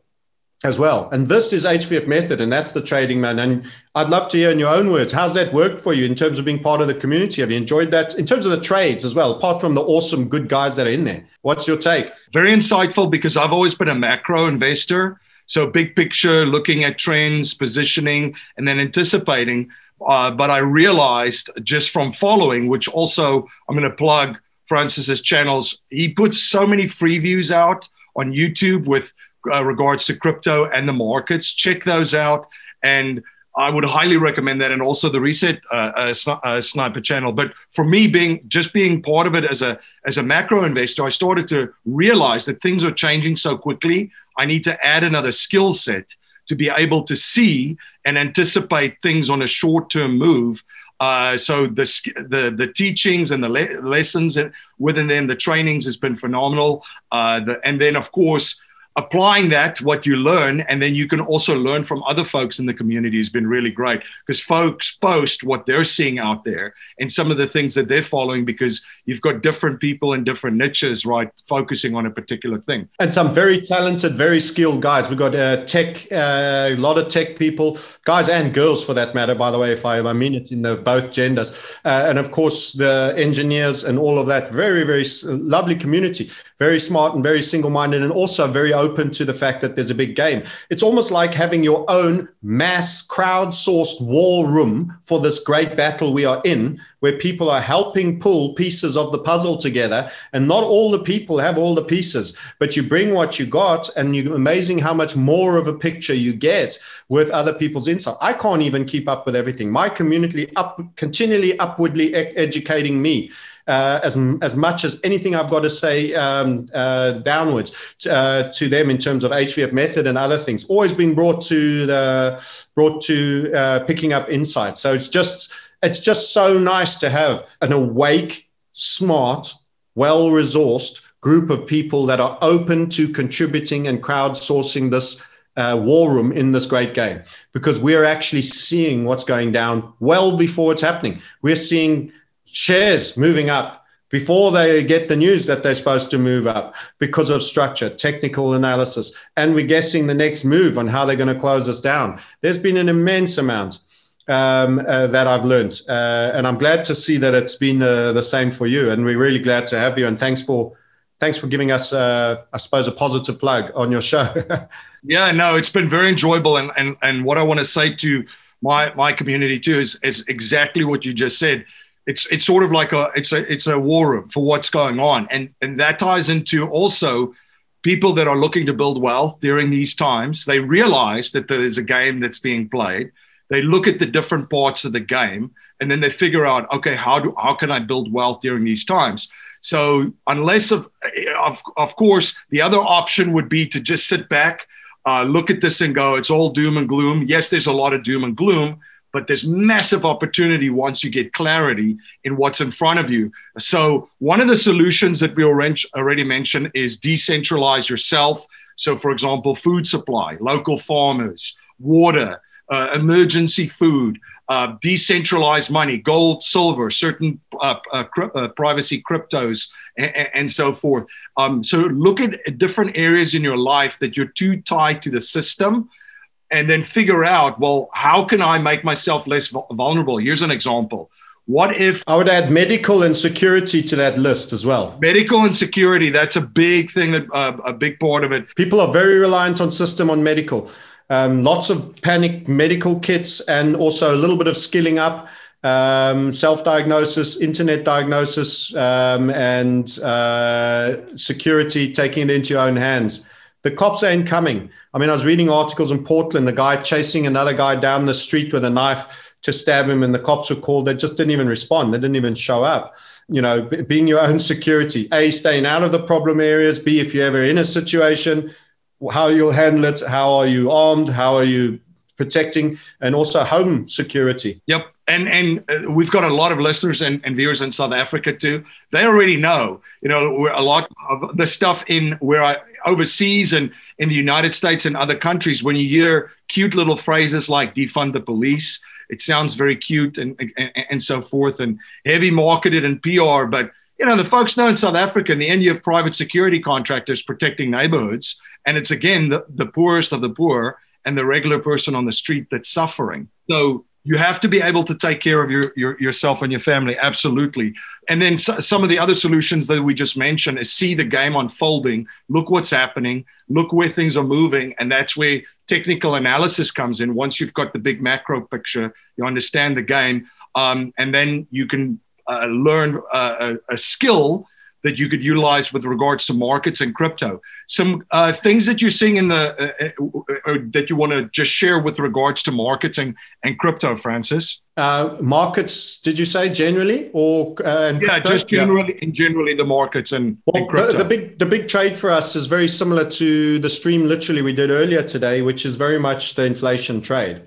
as well. And this is HVF method, and that's the trading man. And I'd love to hear in your own words, how's that worked for you in terms of being part of the community? Have you enjoyed that in terms of the trades as well, apart from the awesome good guys that are in there? What's your take? Very insightful because I've always been a macro investor. So big picture, looking at trends, positioning, and then anticipating. Uh, but I realized just from following, which also I'm going to plug Francis's channels, he puts so many free views out on YouTube with uh, regards to crypto and the markets. Check those out. And I would highly recommend that, and also the Reset uh, uh, uh, Sniper channel. But for me, being just being part of it as a as a macro investor, I started to realize that things are changing so quickly. I need to add another skill set to be able to see and anticipate things on a short term move. Uh, so the, the the teachings and the le- lessons within them, the trainings has been phenomenal. Uh, the, and then of course applying that what you learn and then you can also learn from other folks in the community has been really great because folks post what they're seeing out there and some of the things that they're following because you've got different people in different niches right focusing on a particular thing. And some very talented very skilled guys. We've got uh, tech uh, a lot of tech people guys and girls for that matter by the way if i, I mean it in the both genders. Uh, and of course the engineers and all of that. Very very lovely community very smart and very single minded, and also very open to the fact that there's a big game. It's almost like having your own mass crowdsourced war room for this great battle we are in, where people are helping pull pieces of the puzzle together. And not all the people have all the pieces, but you bring what you got, and you're amazing how much more of a picture you get with other people's insight. I can't even keep up with everything. My community up continually upwardly educating me uh, as, as much as anything I've got to say um, uh, downwards to, uh, to, them in terms of HVF method and other things. Always been brought to the brought to uh, picking up insights. So it's just it's just so nice to have an awake, smart, well resourced group of people that are open to contributing and crowdsourcing this. Uh, war room in this great game because we're actually seeing what's going down well before it's happening. We're seeing shares moving up before they get the news that they're supposed to move up because of structure, technical analysis, and we're guessing the next move on how they're going to close us down. There's been an immense amount um, uh, that I've learned, uh, and I'm glad to see that it's been uh, the same for you. And we're really glad to have you. And thanks for thanks for giving us, uh, I suppose, a positive plug on your show. yeah, no, it's been very enjoyable. And and and what I want to say to my my community too is is exactly what you just said it's it's sort of like a it's a it's a war room for what's going on and and that ties into also people that are looking to build wealth during these times, they realize that there is a game that's being played. They look at the different parts of the game and then they figure out, okay, how do how can I build wealth during these times? So unless of of, of course the other option would be to just sit back, uh, look at this and go, it's all doom and gloom. Yes, there's a lot of doom and gloom, but there's massive opportunity once you get clarity in what's in front of you. So, one of the solutions that we already mentioned is decentralize yourself. So, for example, food supply, local farmers, water, uh, emergency food, uh, decentralized money, gold, silver, certain uh, uh uh, privacy cryptos, and, and so forth. Um, so, look at different areas in your life that you're too tied to the system and then figure out, well, how can I make myself less vulnerable? Here's an example. What if I would add medical and security to that list as well? Medical and security, that's a big thing, that uh, a big part of it. People are very reliant on system on medical. Um, lots of panic medical kits and also a little bit of skilling up, um, self diagnosis, internet diagnosis, um, and uh, security, taking it into your own hands. The cops ain't coming. I mean, I was reading articles in Portland, the guy chasing another guy down the street with a knife to stab him, and the cops were called. They just didn't even respond. They didn't even show up. You know, being your own security, A, staying out of the problem areas, B, if you're ever in a situation, how you'll handle it, how are you armed, how are you protecting, and also home security. Yep. And and uh, we've got a lot of listeners and, and viewers in South Africa too. They already know, you know, a lot of the stuff in where I overseas and in the United States and other countries, when you hear cute little phrases like defund the police, it sounds very cute and, and, and so forth and heavy marketed and PR. But, you know, the folks know in South Africa, in the end, you have private security contractors protecting neighborhoods. And it's, again, the, the poorest of the poor and the regular person on the street that's suffering. So you have to be able to take care of your, your yourself and your family absolutely. And then so, some of the other solutions that we just mentioned is see the game unfolding. Look what's happening. Look where things are moving and that's where technical analysis comes in. Once you've got the big macro picture you understand the game um, and then you can uh, learn uh, a, a skill that you could utilize with regards to markets and crypto. Some uh, things that you're seeing in the uh, uh, uh that you want to just share with regards to markets and, and crypto, Francis. Uh, markets, did you say generally, or uh, yeah, just generally, yeah. in generally the markets and, well, and crypto. The, the, big the big trade for us is very similar to the stream literally we did earlier today, which is very much the inflation trade.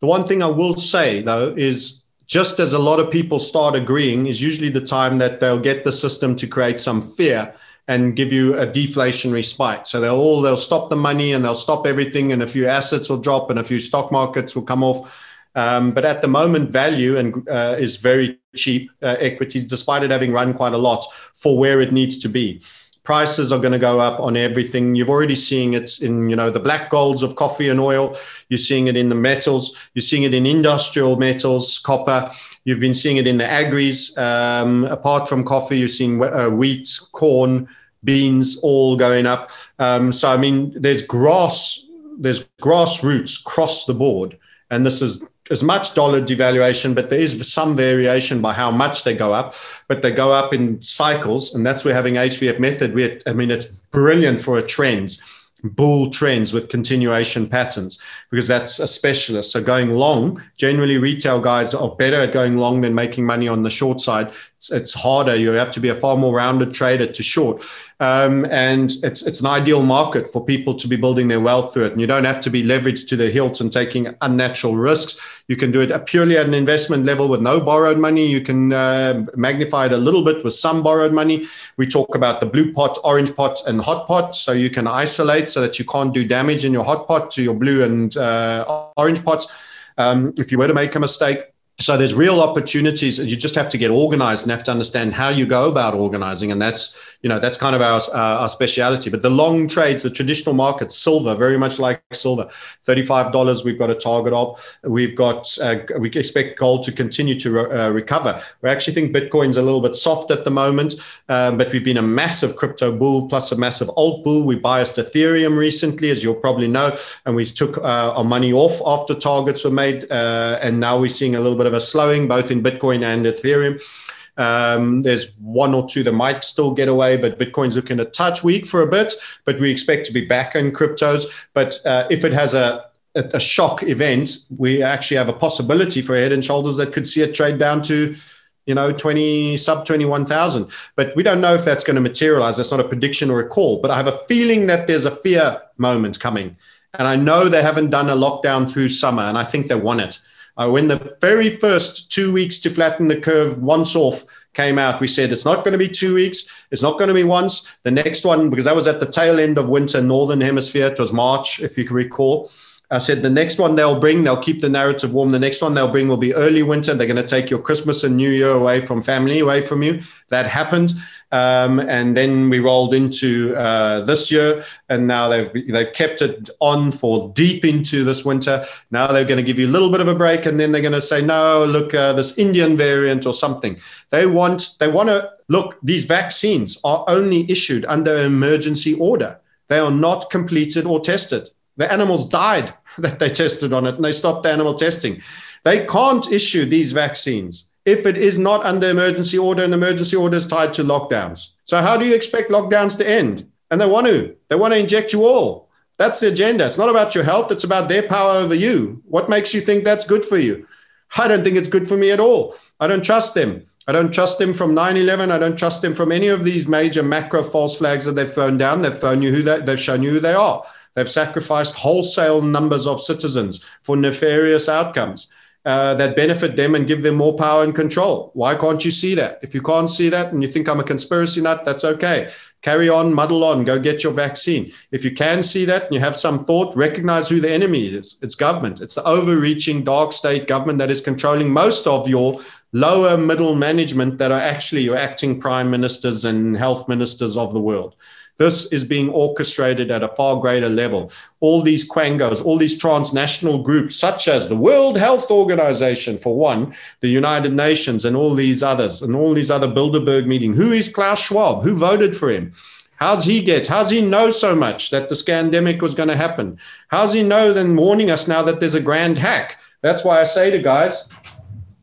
The one thing I will say though is just as a lot of people start agreeing, is usually the time that they'll get the system to create some fear and give you a deflationary spike. So they'll all they'll stop the money and they'll stop everything, and a few assets will drop and a few stock markets will come off. Um, but at the moment, value and uh, is very cheap uh, equities, despite it having run quite a lot for where it needs to be prices are going to go up on everything. You've already seeing it in, you know, the black golds of coffee and oil. You're seeing it in the metals. You're seeing it in industrial metals, copper. You've been seeing it in the agris. Um, apart from coffee, you're seeing uh, wheat, corn, beans, all going up. Um, so, I mean, there's grass, there's grassroots across the board. And this is as much dollar devaluation, but there is some variation by how much they go up, but they go up in cycles. And that's where having HVF method, we, I mean, it's brilliant for a trend bull trends with continuation patterns because that's a specialist. So going long, generally retail guys are better at going long than making money on the short side. It's, it's harder. You have to be a far more rounded trader to short. Um, and it's, it's an ideal market for people to be building their wealth through it. And you don't have to be leveraged to the hilt and taking unnatural risks. You can do it purely at an investment level with no borrowed money. You can uh, magnify it a little bit with some borrowed money. We talk about the blue pot, orange pot, and hot pot. So you can isolate so that you can't do damage in your hot pot to your blue and uh, orange pots. Um, if you were to make a mistake, so there's real opportunities you just have to get organized and have to understand how you go about organizing and that's you know that's kind of our uh, our speciality. But the long trades the traditional market silver very much like silver. $35 we've got a target of. We've got uh, we expect gold to continue to re- uh, recover. We actually think bitcoin's a little bit soft at the moment um, but we've been a massive crypto bull plus a massive alt bull. We biased ethereum recently as you'll probably know and we took uh, our money off after targets were made uh, and now we're seeing a little bit of a slowing both in Bitcoin and Ethereum. Um, there's one or two that might still get away, but Bitcoin's looking a touch weak for a bit. But we expect to be back in cryptos. But uh, if it has a a, shock event, we actually have a possibility for a head and shoulders that could see it trade down to you know 20 sub 21000 but we don't know if that's going to materialize that's not a prediction or a call but i have a feeling that there's a fear moment coming and i know they haven't done a lockdown through summer and i think they want it uh, when the very first two weeks to flatten the curve once off came out, we said it's not going to be two weeks. It's not going to be once. The next one, because that was at the tail end of winter, Northern Hemisphere, it was March, if you can recall. I said the next one they'll bring, they'll keep the narrative warm. The next one they'll bring will be early winter. They're going to take your Christmas and New Year away from family, away from you. That happened. Um, and then we rolled into uh, this year, and now they've they've kept it on for deep into this winter. Now they're going to give you a little bit of a break, and then they're going to say, "No, look, uh, this Indian variant or something." They want they want to look. These vaccines are only issued under emergency order. They are not completed or tested. The animals died that they tested on it, and they stopped the animal testing. They can't issue these vaccines if it is not under emergency order, and emergency order is tied to lockdowns. So how do you expect lockdowns to end? And they want to. They want to inject you all. That's the agenda. It's not about your health. It's about their power over you. What makes you think that's good for you? I don't think it's good for me at all. I don't trust them. I don't trust them from 9 11. I don't trust them from any of these major macro false flags that they've thrown down. They've thrown you who they, they've shown you who they are. They've sacrificed wholesale numbers of citizens for nefarious outcomes uh, that benefit them and give them more power and control. Why can't you see that? If you can't see that and you think I'm a conspiracy nut, that's okay. Carry on, muddle on, go get your vaccine. If you can see that and you have some thought, recognize who the enemy is. It's government. It's the overreaching dark state government that is controlling most of your lower middle management that are actually your acting prime ministers and health ministers of the world. This is being orchestrated at a far greater level. All these quangos, all these transnational groups, such as the World Health Organization, for one, the United Nations, and all these others, and all these other Bilderberg meeting. Who is Klaus Schwab? Who voted for him? How's he get? How's he know so much that the scandemic was going to happen? How's he know then warning us now that there's a grand hack? That's why I say to guys,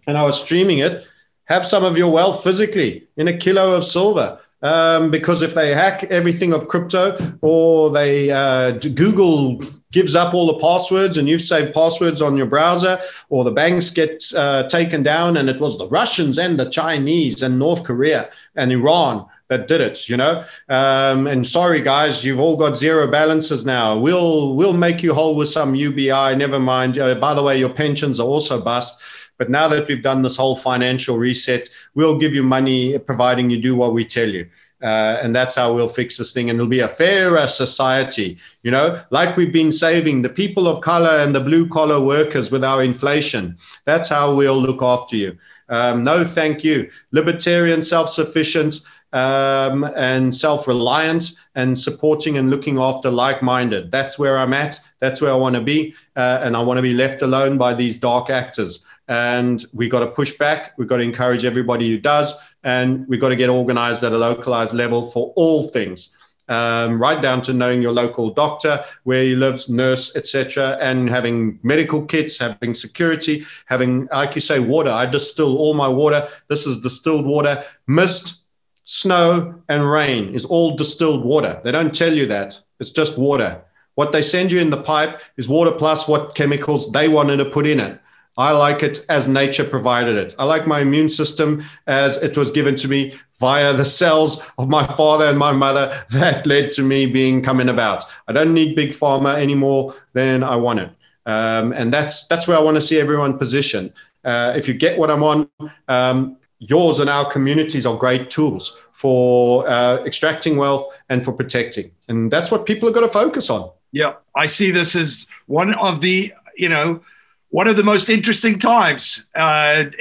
and I was streaming it, have some of your wealth physically in a kilo of silver um, because if they hack everything of crypto or they uh, Google gives up all the passwords and you've saved passwords on your browser or the banks get uh, taken down and it was the Russians and the Chinese and North Korea and Iran that did it, you know. Um, and sorry, guys, you've all got zero balances now. We'll we'll make you whole with some UBI. Never mind. Uh, by the way, your pensions are also bust. But now that we've done this whole financial reset, we'll give you money providing you do what we tell you. Uh, and that's how we'll fix this thing. And it'll be a fairer society, you know, like we've been saving the people of color and the blue collar workers with our inflation. That's how we'll look after you. Um, no, thank you. Libertarian, self sufficient, um, and self reliant, and supporting and looking after like minded. That's where I'm at. That's where I want to be. Uh, and I want to be left alone by these dark actors and we got to push back. We've got to encourage everybody who does, and we've got to get organized at a localized level for all things. Um, right down to knowing your local doctor, where he lives, nurse, etc., and having medical kits, having security, having, like you say, water. I distill all my water. This is distilled water. Mist, snow, and rain is all distilled water. They don't tell you that. It's just water. What they send you in the pipe is water plus what chemicals they wanted to put in it. I like it as nature provided it. I like my immune system as it was given to me via the cells of my father and my mother that led to me being coming about. I don't need big pharma anymore than I want it. Um, and that's that's where I want to see everyone positioned. Uh, if you get what I'm on, um, yours and our communities are great tools for uh, extracting wealth and for protecting. And that's what people are going to focus on. Yeah, I see this as one of the, you know, one of the most interesting times uh,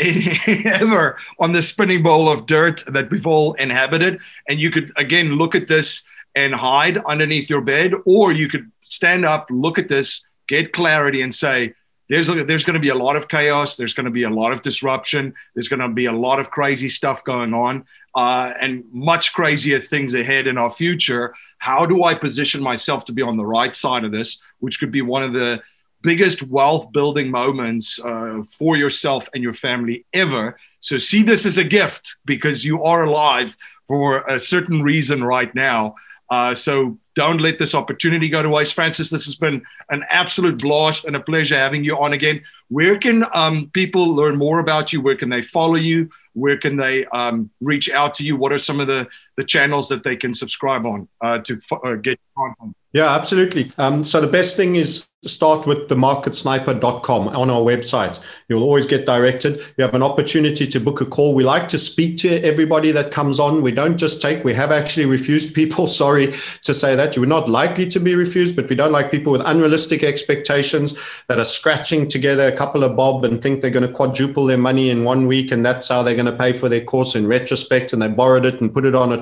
ever on the spinning bowl of dirt that we've all inhabited. And you could, again, look at this and hide underneath your bed, or you could stand up, look at this, get clarity, and say, there's, there's going to be a lot of chaos. There's going to be a lot of disruption. There's going to be a lot of crazy stuff going on uh, and much crazier things ahead in our future. How do I position myself to be on the right side of this, which could be one of the biggest wealth building moments uh, for yourself and your family ever. So see this as a gift because you are alive for a certain reason right now. Uh, so don't let this opportunity go to waste. Francis, this has been an absolute blast and a pleasure having you on again. Where can um, people learn more about you? Where can they follow you? Where can they um, reach out to you? What are some of the, the channels that they can subscribe on uh, to uh, get content? Yeah, absolutely. Um, so the best thing is start with the marketsniper.com on our website. You'll always get directed. You have an opportunity to book a call. We like to speak to everybody that comes on. We don't just take, we have actually refused people. Sorry to say that. You're not likely to be refused, but we don't like people with unrealistic expectations that are scratching together a couple of bob and think they're going to quadruple their money in one week and that's how they're going to pay for their course in retrospect. And they borrowed it and put it on a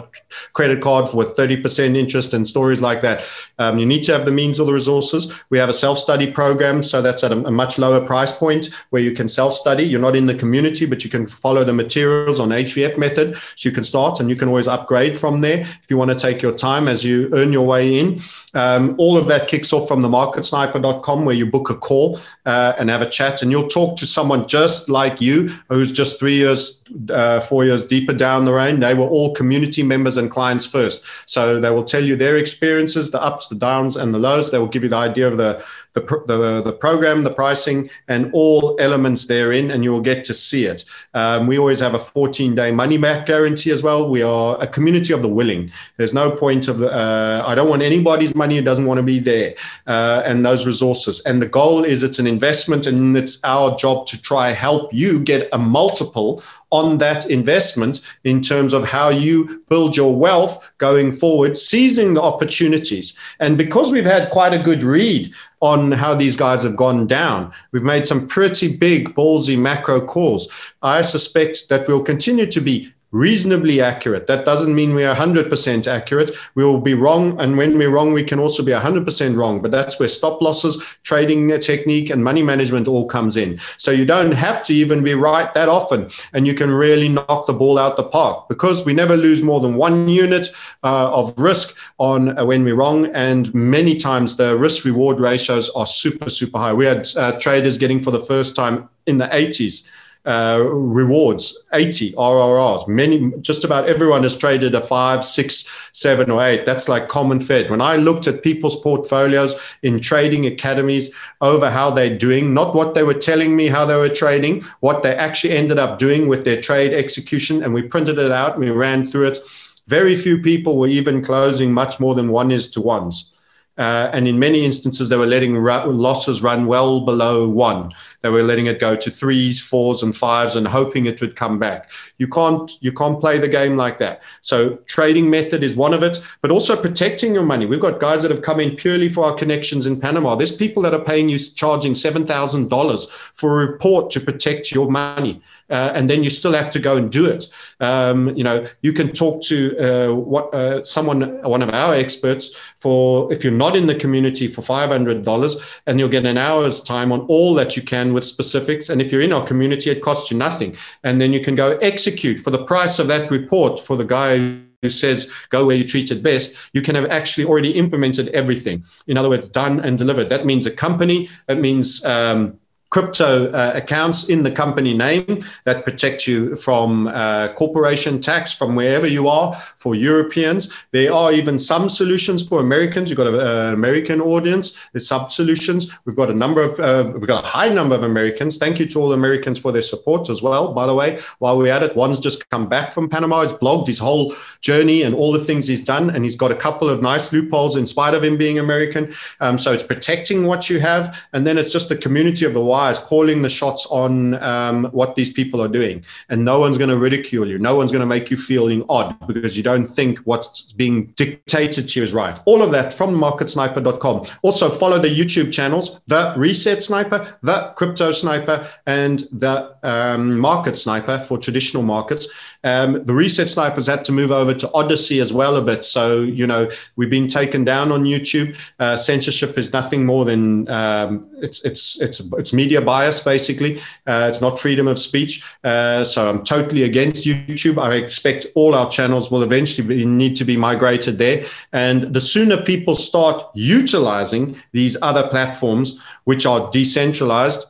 credit card with 30% interest and stories like that. Um, you need to have the means or the resources. We have a self-study program, so that's at a, a much lower price point where you can self-study. You're not in the community, but you can follow the materials on HVF method. So you can start and you can always upgrade from there if you want to take your time as you earn your way in. Um, all of that kicks off from the marketsniper.com where you book a call uh, and have a chat and you'll talk to someone just like you who's just three years, uh, four years deeper down the lane. They were all community members and clients first. So they will tell you their experiences, the ups, the downs, and the lows. They will give you the idea of the the, the, the program, the pricing, and all elements therein, and you will get to see it. Um, we always have a 14 day money back guarantee as well. We are a community of the willing. There's no point of the, uh, I don't want anybody's money who doesn't want to be there uh, and those resources. And the goal is it's an investment, and it's our job to try help you get a multiple on that investment in terms of how you build your wealth going forward, seizing the opportunities. And because we've had quite a good read on how these guys have gone down. We've made some pretty big, ballsy macro calls. I suspect that we'll continue to be reasonably accurate. That doesn't mean we are 100% accurate. We will be wrong. And when we're wrong, we can also be 100% wrong. But that's where stop losses, trading technique, and money management all comes in. So you don't have to even be right that often. And you can really knock the ball out the park because we never lose more than one unit uh, of risk on uh, when we're wrong. And many times the risk reward ratios are super, super high. We had uh, traders getting for the first time in the 80s uh, rewards, 80 RRRs. Many, just about everyone has traded a five, six, seven, or eight. That's like common fed. When I looked at people's portfolios in trading academies over how they're doing, not what they were telling me how they were trading, what they actually ended up doing with their trade execution, and we printed it out and we ran through it. Very few people were even closing much more than one is to ones. Uh, and in many instances, they were letting losses run well below one. They were letting it go to threes, fours, and fives, and hoping it would come back. You can't you can't play the game like that. So trading method is one of it, but also protecting your money. We've got guys that have come in purely for our connections in Panama. There's people that are paying you charging seven thousand dollars for a report to protect your money uh, and then you still have to go and do it. Um, you know, you can talk to uh, what uh, someone, one of our experts, for if you're not in the community for five hundred dollars, and you'll get an hour's time on all that you can with specifics. And if you're in our community, it costs you nothing, and then you can go execute for the price of that report for the guy who says go where you treat it best, you can have actually already implemented everything. In other words, done and delivered. That means a company. That means um, crypto uh, accounts in the company name that protect you from uh, corporation tax from wherever you are for Europeans. There are even some solutions for Americans. You've got an American audience. There's sub solutions. We've got a number of, uh, we've got a high number of Americans. Thank you to all Americans for their support as well. By the way, while we're at it, one's just come back from Panama. He's blogged his whole journey and all the things he's done. And he's got a couple of nice loopholes in spite of him being American. Um, so it's protecting what you have. And then it's just the community of the wires calling the shots on um, what these people are doing. And no one's going to ridicule you. No one's going to make you feeling odd because you don't think what's being dictated to you is right. All of that from marketsniper.com. Also, follow the YouTube channels, The Reset Sniper, The Crypto Sniper, and The um, Market Sniper for traditional markets. Um, the Reset Snipers had to move over to Odysee as well a bit. So, you know, we've been taken down on YouTube. Uh, censorship is nothing more than um, it's, it's, it's, it's media bias, basically. Uh, it's not freedom of speech. Uh, so I'm totally against YouTube. I expect all our channels will eventually be, need to be migrated there. And the sooner people start utilizing these other platforms, which are decentralized,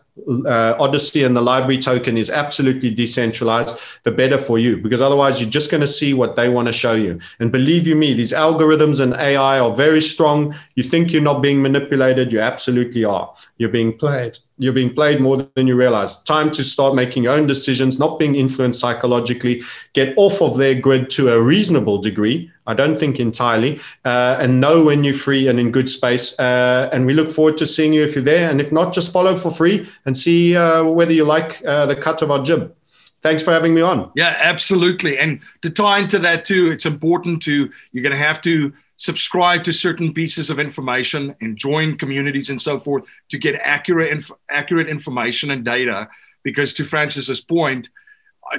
uh, Odysee and the LBRY token is absolutely decentralized, the better for you, because otherwise you're just going to see what they want to show you. And believe you me, these algorithms and AI are very strong. You think you're not being manipulated, you absolutely are. You're being played you're being played more than you realize. Time to start making your own decisions, not being influenced psychologically. Get off of their grid to a reasonable degree. I don't think entirely, uh, and know when you're free and in good space. Uh, and we look forward to seeing you if you're there. And if not, just follow for free and see uh, whether you like uh, the cut of our jib. Thanks for having me on. Yeah, absolutely. And to tie into that too, it's important to you're going to have to subscribe to certain pieces of information and join communities and so forth to get accurate inf- accurate information and data. Because to francis's point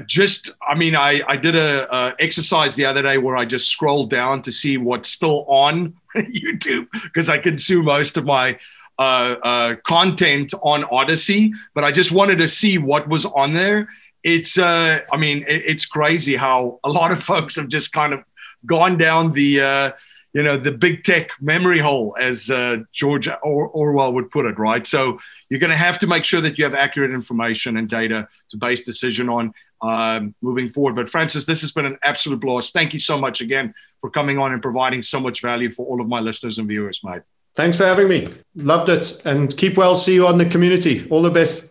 just i mean i i did a, a, exercise the other day where i just scrolled down to see what's still on youtube because i consume most of my uh, uh, content on Odysee. But i just wanted to see what was on there. It's uh, i mean it, it's crazy how a lot of folks have just kind of gone down the uh, you know the big tech memory hole as uh, george or- orwell would put it right? So you're going to have to make sure that you have accurate information and data to base decision on um, moving forward. But francis this has been an absolute blast. Thank you so much again for coming on and providing so much value for all of my listeners and viewers mate. Thanks for having me. Loved it. And keep well. See you on the community. All the best